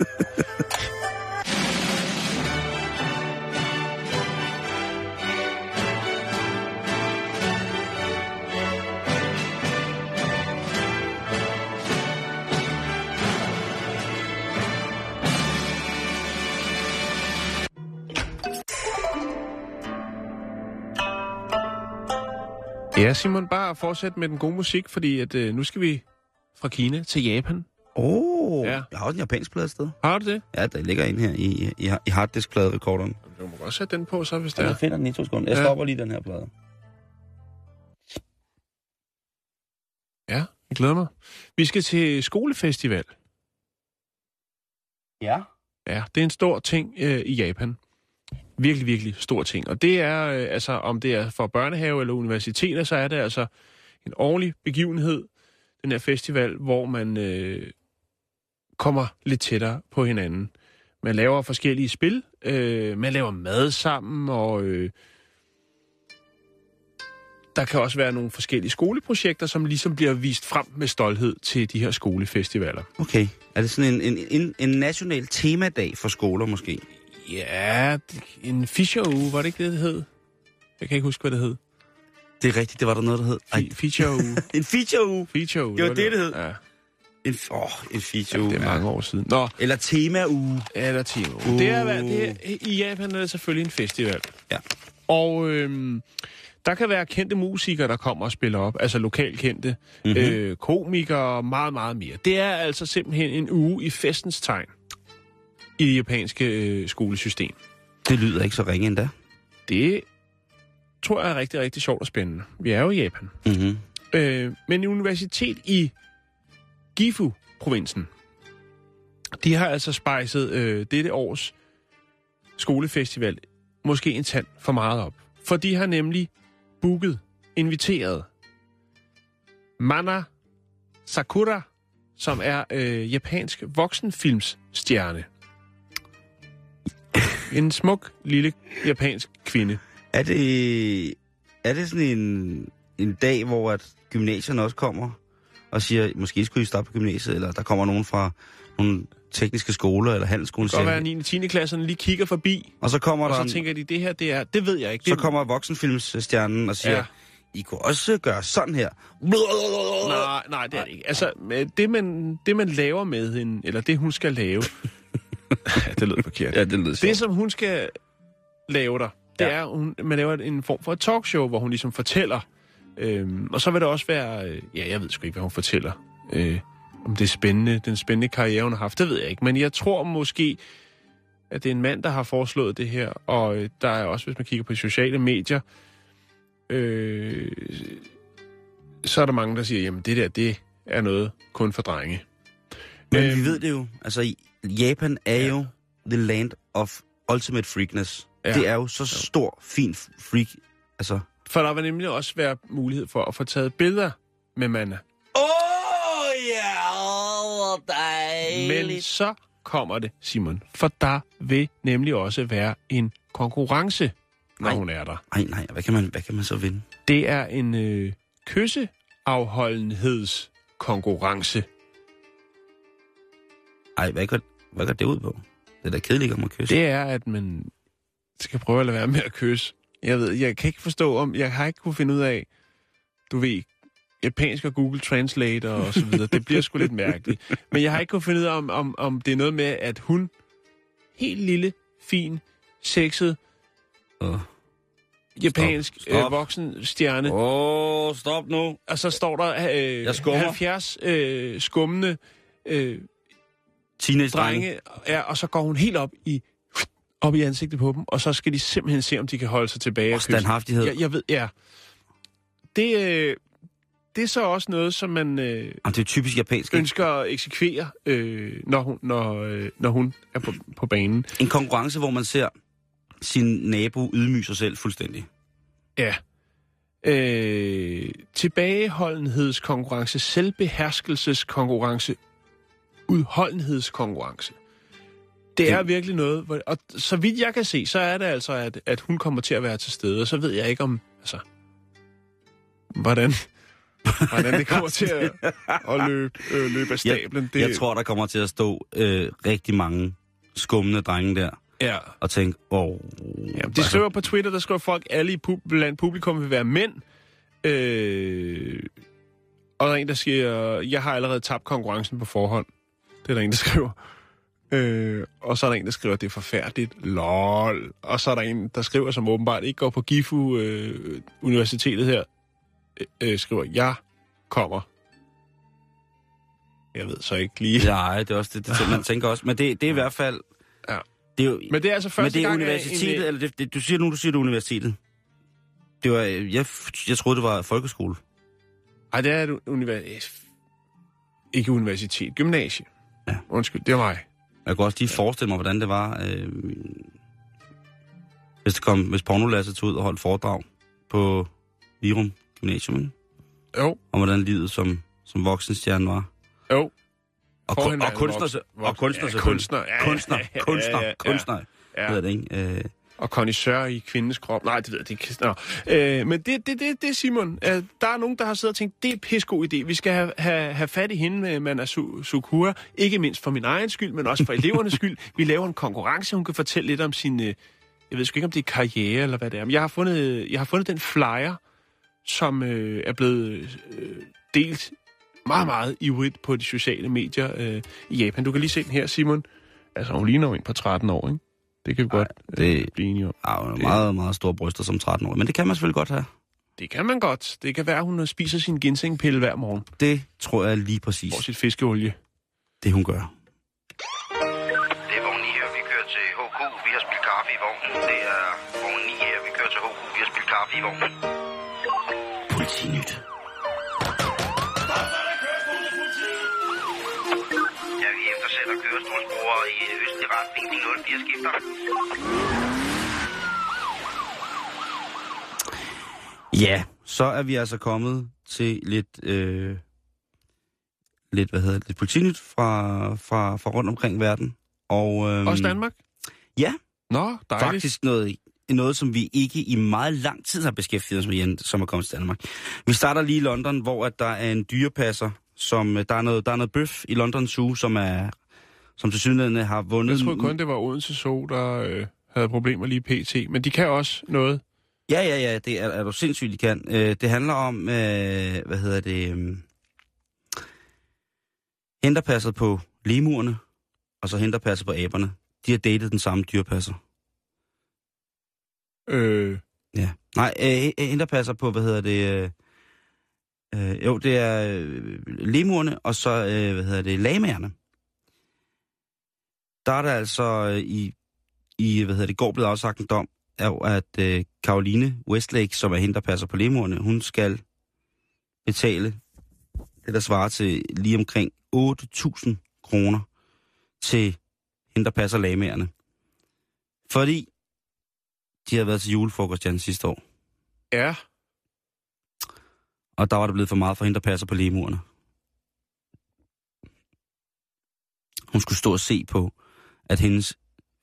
Ja, Simon, bare fortsæt med den gode musik, fordi at, øh, nu skal vi fra Kina til Japan. Åh, oh, Ja. jeg har også en japansk plade sted. Har du det? Ja, der ligger en her i, i, i harddisk-plade-rekorderen. Du må godt sætte den på, så hvis det Ja. er. Jeg finder den i to sekunder. Jeg Ja. stopper lige den her plade. Ja, jeg glæder mig. Vi skal til skolefestival. Ja. Ja, det er en stor ting øh, i Japan. Virkelig, virkelig stor ting. Og det er, øh, altså, om det er for børnehave eller universiteter, så er det altså en årlig begivenhed, den her festival, hvor man øh, kommer lidt tættere på hinanden. Man laver forskellige spil, øh, man laver mad sammen, og øh, der kan også være nogle forskellige skoleprojekter, som ligesom bliver vist frem med stolthed til de her skolefestivaler. Okay. Er det sådan en, en, en, en national temadag for skoler måske? Ja, en Fischer-uge, var det ikke det, det hed? Jeg kan ikke huske, hvad det hed. Det er rigtigt, det var der noget, der hed. Ej, Feature-uge. en feature-uge. Feature-uge. Det var det, det hed. Ja. En, åh, en feature Det er mange år siden. Nå, Eller tema-uge. ja, der er Timo. Det er, det er, I Japan er det selvfølgelig en festival. Ja. Og øhm, der kan være kendte musikere, der kommer og spiller op. Altså lokalt kendte. Mm-hmm. Øh, komikere og meget, meget mere. Det er altså simpelthen en uge i festens tegn i det japanske øh, skolesystem. Det lyder ikke så ringe endda. Det tror jeg er rigtig, rigtig sjovt og spændende. Vi er jo i Japan. Mm-hmm. Øh, men universitet i Gifu-provinsen, de har altså spejset øh, dette års skolefestival måske en tand for meget op. For de har nemlig booket, inviteret Mana Sakura, som er øh, japansk voksenfilmsstjerne. En smuk, lille japansk kvinde. Er det, er det sådan en, en dag, hvor at gymnasierne også kommer og siger, måske skulle I stoppe på gymnasiet, eller der kommer nogen fra nogle tekniske skoler eller handelsskolen. Det kan godt være, siger- at 9. og 10. klasserne lige kigger forbi, Og så kommer og der så en, tænker de, det her, det er, det ved jeg ikke. så Det, kommer voksenfilmsstjernen og siger, Ja. I kunne også gøre sådan her. Nej, nej, det er det ikke. Altså, med det man, det man laver med hende, eller det hun skal lave, det lød forkert. Ja, det lyder Det, som hun skal lave der, det Ja. er, hun, man laver en form for et talkshow, hvor hun ligesom fortæller. Øhm, og så vil det også være, øh, ja, jeg ved sgu ikke, hvad hun fortæller. Øh, om det er spændende, den spændende karriere, hun har haft, det ved jeg ikke. Men jeg tror måske, at det er en mand, der har foreslået det her. Og øh, der er også, hvis man kigger på de sociale medier, øh, så er der mange, der siger, jamen det der, det er noget kun for drenge. Men Øhm, vi ved det jo. Altså, Japan er ja. jo the land of ultimate freakness. Ja. Det er jo så stor, fin freak. Altså... For der vil nemlig også være mulighed for at få taget billeder med Manna. Åh, oh, ja, hvor dejligt. Men så kommer det, Simon, for der vil nemlig også være en konkurrence, når Nej. hun er der. Ej, nej, hvad kan man, hvad kan man så vinde? Det er en øh, kysseafholdenhedskonkurrence. Ej, hvad går, hvad går det ud på? Det er da kedeligt om at kysse. Det er, at man skal prøve at lade være med at kysse. Jeg ved, jeg kan ikke forstå om, jeg har ikke kunne finde ud af, du ved, japansk og Google Translate og så videre. Det bliver sgu lidt mærkeligt. Men jeg har ikke kunne finde ud af, om, om, om det er noget med, at hun, helt lille, fin, sexet, Åh, japansk Stop, stop. Øh, voksen stjerne, oh. oh, stop nu. og så står der øh, Jeg skummer. 70 øh, skummende øh, Teenage-drenge. drenge, ja, og så går hun helt op i op i ansigtet på dem, og så skal de simpelthen se, om de kan holde sig tilbage. Og standhaftighed. Jeg, jeg ved, ja. Det, øh, det er så også noget, som man øh, Jamen, det er typisk japansk. ønsker at eksekvere, øh, når, hun, når, øh, når hun er på, på banen. En konkurrence, hvor man ser sin nabo ydmyge sig selv fuldstændig. Ja. Øh, tilbageholdenhedskonkurrence, selvbeherskelseskonkurrence, udholdenhedskonkurrence. Det er Det- virkelig noget, hvor, og så vidt jeg kan se, så er det altså, at, at hun kommer til at være til stede, og så ved jeg ikke om, altså, hvordan, hvordan det kommer til at, at løbe, øh, løbe af stablen. Det, Jeg tror, der kommer til at stå øh, rigtig mange skummende drenge der ja. og tænke, åh... Oh, Ja, de skriver på Twitter, der skriver folk, alle i pub- blandt publikum vil være mænd. Øh, og der er en, der siger, jeg har allerede tabt konkurrencen på forhånd. Det er der en, der skriver. Øh, og så er der en, der skriver, det er forfærdeligt. Lol. Og så er der en, der skriver, som åbenbart ikke går på Gifu øh, Universitetet her, øh, øh, skriver, jeg kommer. Jeg ved så ikke lige. Nej, det er også det, det man tænker også. Men det, det er i hvert fald... Ja. Det er jo, Men det er altså men første det er gang, at universitetet, en, eller det, det, du siger nu, du siger det er universitetet. Det var, jeg, jeg troede, det var folkeskole. Ej, det er et universitet. Ikke universitet, gymnasie. Ja. Undskyld, det er mig. Jeg kunne også lige forestille mig, hvordan det var, øh, hvis, det kom, hvis pornolasse tog ud og holdt foredrag på Virum Gymnasium, ikke? Jo, om hvordan livet som, som voksenstjerne var. jo. Og, kun, og kunstner, voksen- og kunstner ja, kunstner, ja, kunstner, ja, ja, kunstner, ja, ja. kunstner, Ja. hedder det, ikke? Øh, og kondisør i kvindens krop. Nej, det ved jeg det ikke. Nå. Øh, men det, det, det, det Simon. Øh, der er nogen, der har siddet og tænkt, det er en god idé. Vi skal have, have, have fat i hende øh, med Mana Sukura. Ikke mindst for min egen skyld, men også for elevernes skyld. Vi laver en konkurrence. Hun kan fortælle lidt om sin... Øh, jeg ved sgu ikke, om det er karriere eller hvad det er. Men jeg har fundet, jeg har fundet den flyer, som øh, er blevet øh, delt meget, meget ivrigt på de sociale medier øh, i Japan. Du kan lige se den her, Simon. Altså, hun ligner jo en på 13 år, ikke? Det kan vi godt det- blive enige om. Ja, hun har meget, meget store bryster som 13 år. Men det kan man selvfølgelig godt have. Det kan man godt. Det kan være, at hun spiser sin ginsengpille hver morgen. Det tror jeg lige præcis, Får sit fiskeolie. det hun gør. Det er vogn 9 her, vi kører til HK. Vi har spillet kaffe i vognen. Det er vogn 9 her, vi kører til HK. Vi har spillet kaffe i vognen. Politinyt. Vi eftersætter kørestolsbrugere i østlig retning. De 04 skifter. Ja, så er vi altså kommet til lidt, øh, lidt hvad hedder det, lidt politinyt fra, fra, fra rundt omkring verden. Og, øh, Også Danmark? Ja, Nå, dejligt. faktisk noget, noget, som vi ikke i meget lang tid har beskæftiget os med, Jan, som er kommet til Danmark. Vi starter lige i London, hvor at der er en dyrepasser, som øh, der er noget, der er noget bøf i London Zoo, som er som til synligheden har vundet... Jeg troede kun, det var Odense Zoo, der øh, havde problemer lige pt. Men de kan også noget. Ja, ja, ja, det er, er du sindssygt, de kan. Øh, det handler om, øh, hvad hedder det, øh, henterpasset på lemurerne, og så henterpasset på aberne. De har datet den samme dyrepasser. Øh, Ja. Nej, øh, henterpasser på, hvad hedder det, øh, øh, jo, det er øh, lemurerne, og så, øh, hvad hedder det, lamaerne. Der er der altså øh, i, i, hvad hedder det, går blevet afsagt en dom, er at øh, Caroline Westlake, som er hende, der passer på lemurerne, hun skal betale det, der svarer til lige omkring 8.000 kroner til hende, der passer lamaerne. Fordi de har været til julefrokost, Jan, sidste år. ja, Og der var det blevet for meget for hende, der passer på lemurerne. Hun skulle stå og se på, at hendes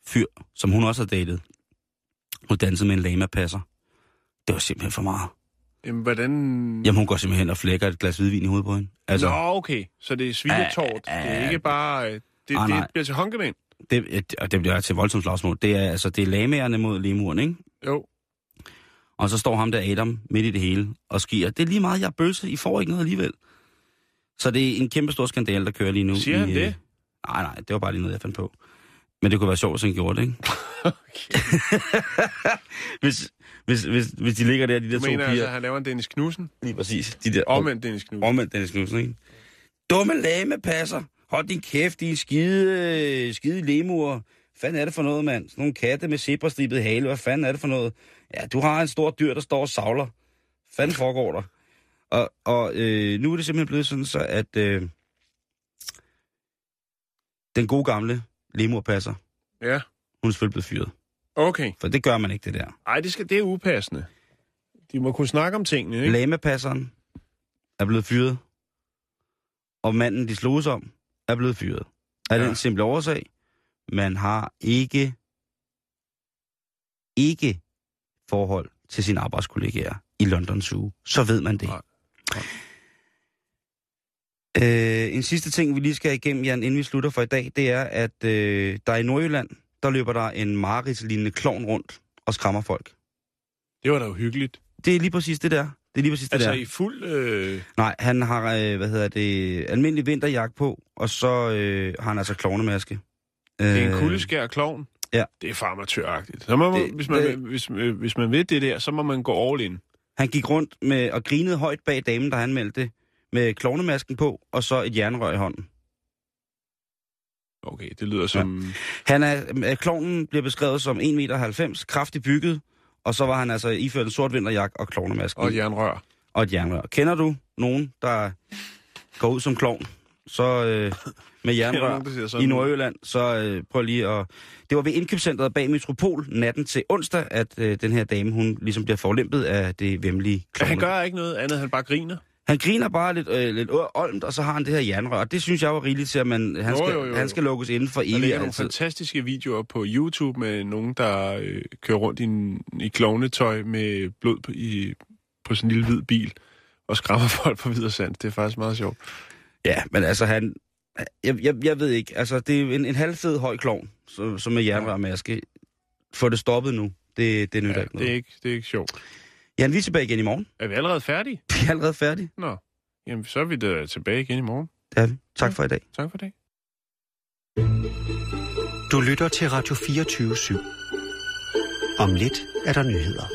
fyr, som hun også har datet, hun dansede med en lama-passer. Det var simpelthen for meget. jamen, hvordan... Jamen, hun går simpelthen og flækker et glas hvidvin i hovedet på hende. Altså, Nå, okay. Så det er svigetort. Det er ikke bare... øh, Det, Ah, det bliver til håndgemænd. det, og det bliver til voldsomt slagsmål. Det er, altså, det er lamaerne mod lemuren, ikke? Jo. Og så står ham der Adam midt i det hele og skier. Det er lige meget, jeg er bøsse. I får ikke noget alligevel. Så det er en kæmpe stor skandal, der kører lige nu. Siger han i, det? øh, Nej, nej, det var bare lige noget, jeg fandt på. Men det kunne være sjovt, hvis han gjorde det, ikke? hvis, hvis, hvis, hvis de ligger der, de der Du to mener piger. altså, han laver en Dennis Knudsen? Lige præcis. De der, Omvendt Dennis Knudsen. Omvendt Dennis Knudsen, ikke? Dumme lame passer. Hold din kæft, de skide, skide. Hvad fanden er det for noget, mand? Sådan nogle katte med zebrastribet hale. Hvad fanden er det for noget? Ja, du har en stor dyr, der står og savler. Fanden foregår der? Og, og øh, nu er det simpelthen blevet sådan, så at øh, den gode gamle lemurpasser, Ja. hun er selvfølgelig blevet fyret. Okay. For det gør man ikke, det der. Ej, det, skal, det er upassende. De må kunne snakke om tingene, ikke? Lamepasseren er blevet fyret, og manden, de sloges om, er blevet fyret. Af Ja. den simple årsag, man har ikke, ikke forhold til sine arbejdskollegaer i London Zoo. Så ved man det. Nej. Nej. Øh, en sidste ting, vi lige skal igennem, Jan, inden vi slutter for i dag, det er, at øh, der i Nordjylland, der løber der en mareridtslignende klovn rundt og skræmmer folk. Det var da jo hyggeligt. Det er lige præcis det der. Det er lige præcis det Altså der. i fuld... Øh... Nej, han har, øh, hvad hedder det, almindelig vinterjakke på, og så øh, har han altså klovnemaske. Det er en Øh, kuldeskær klovn. ja. Det er farmatøragtigt. Så må man, Det- hvis, man, det- hvis, øh, hvis man ved det der, så må man gå all in. Han gik rundt med og grinede højt bag damen, der han meldte med klovnemasken på, og så et jernrør i hånden. Okay, det lyder som... Han er, øh, klovnen bliver beskrevet som 1,90 meter, kraftigt bygget, og så var han altså iført en sort vinterjakke og klovnemasken. Og et jernrør. og et jernrør. Kender du nogen, der går ud som klovn, så øh, med jernrør nogen, i? Nordjylland, så øh, prøv lige at... Det var ved indkøbscentret bag Metropol natten til onsdag, at øh, den her dame, hun ligesom bliver forlæmpet af det vemmelige Ja, klovne. han gør ikke noget andet, han bare griner. Han griner bare lidt, øh, lidt olmt, og så har han det her jernrør. Og det synes jeg var rigeligt til, at man, han, Jo, skal, jo, jo. han skal lukkes inden for Der evigt ligger nogle altid. fantastiske videoer på YouTube med nogen, der øh, kører rundt i, en, i klovnetøj med blod på, i, på sådan en lille hvid bil og skræmmer folk på videre sand. Det er faktisk meget sjovt. Ja, men altså han... Jeg, jeg, jeg ved ikke, altså det er en, en halvfed høj klovn, så, som med jernrørmaske. Få det stoppet nu. Det, det nytter Ja, ikke noget. det, er ikke, det er ikke sjovt. Jan, vi er tilbage igen i morgen. Er vi allerede færdige? Vi er allerede færdige. Nå. Jamen, så er vi da tilbage igen i morgen. Det er vi. Tak for i dag. Tak for det. Du lytter til Radio 24 /7. Om lidt er der nyheder.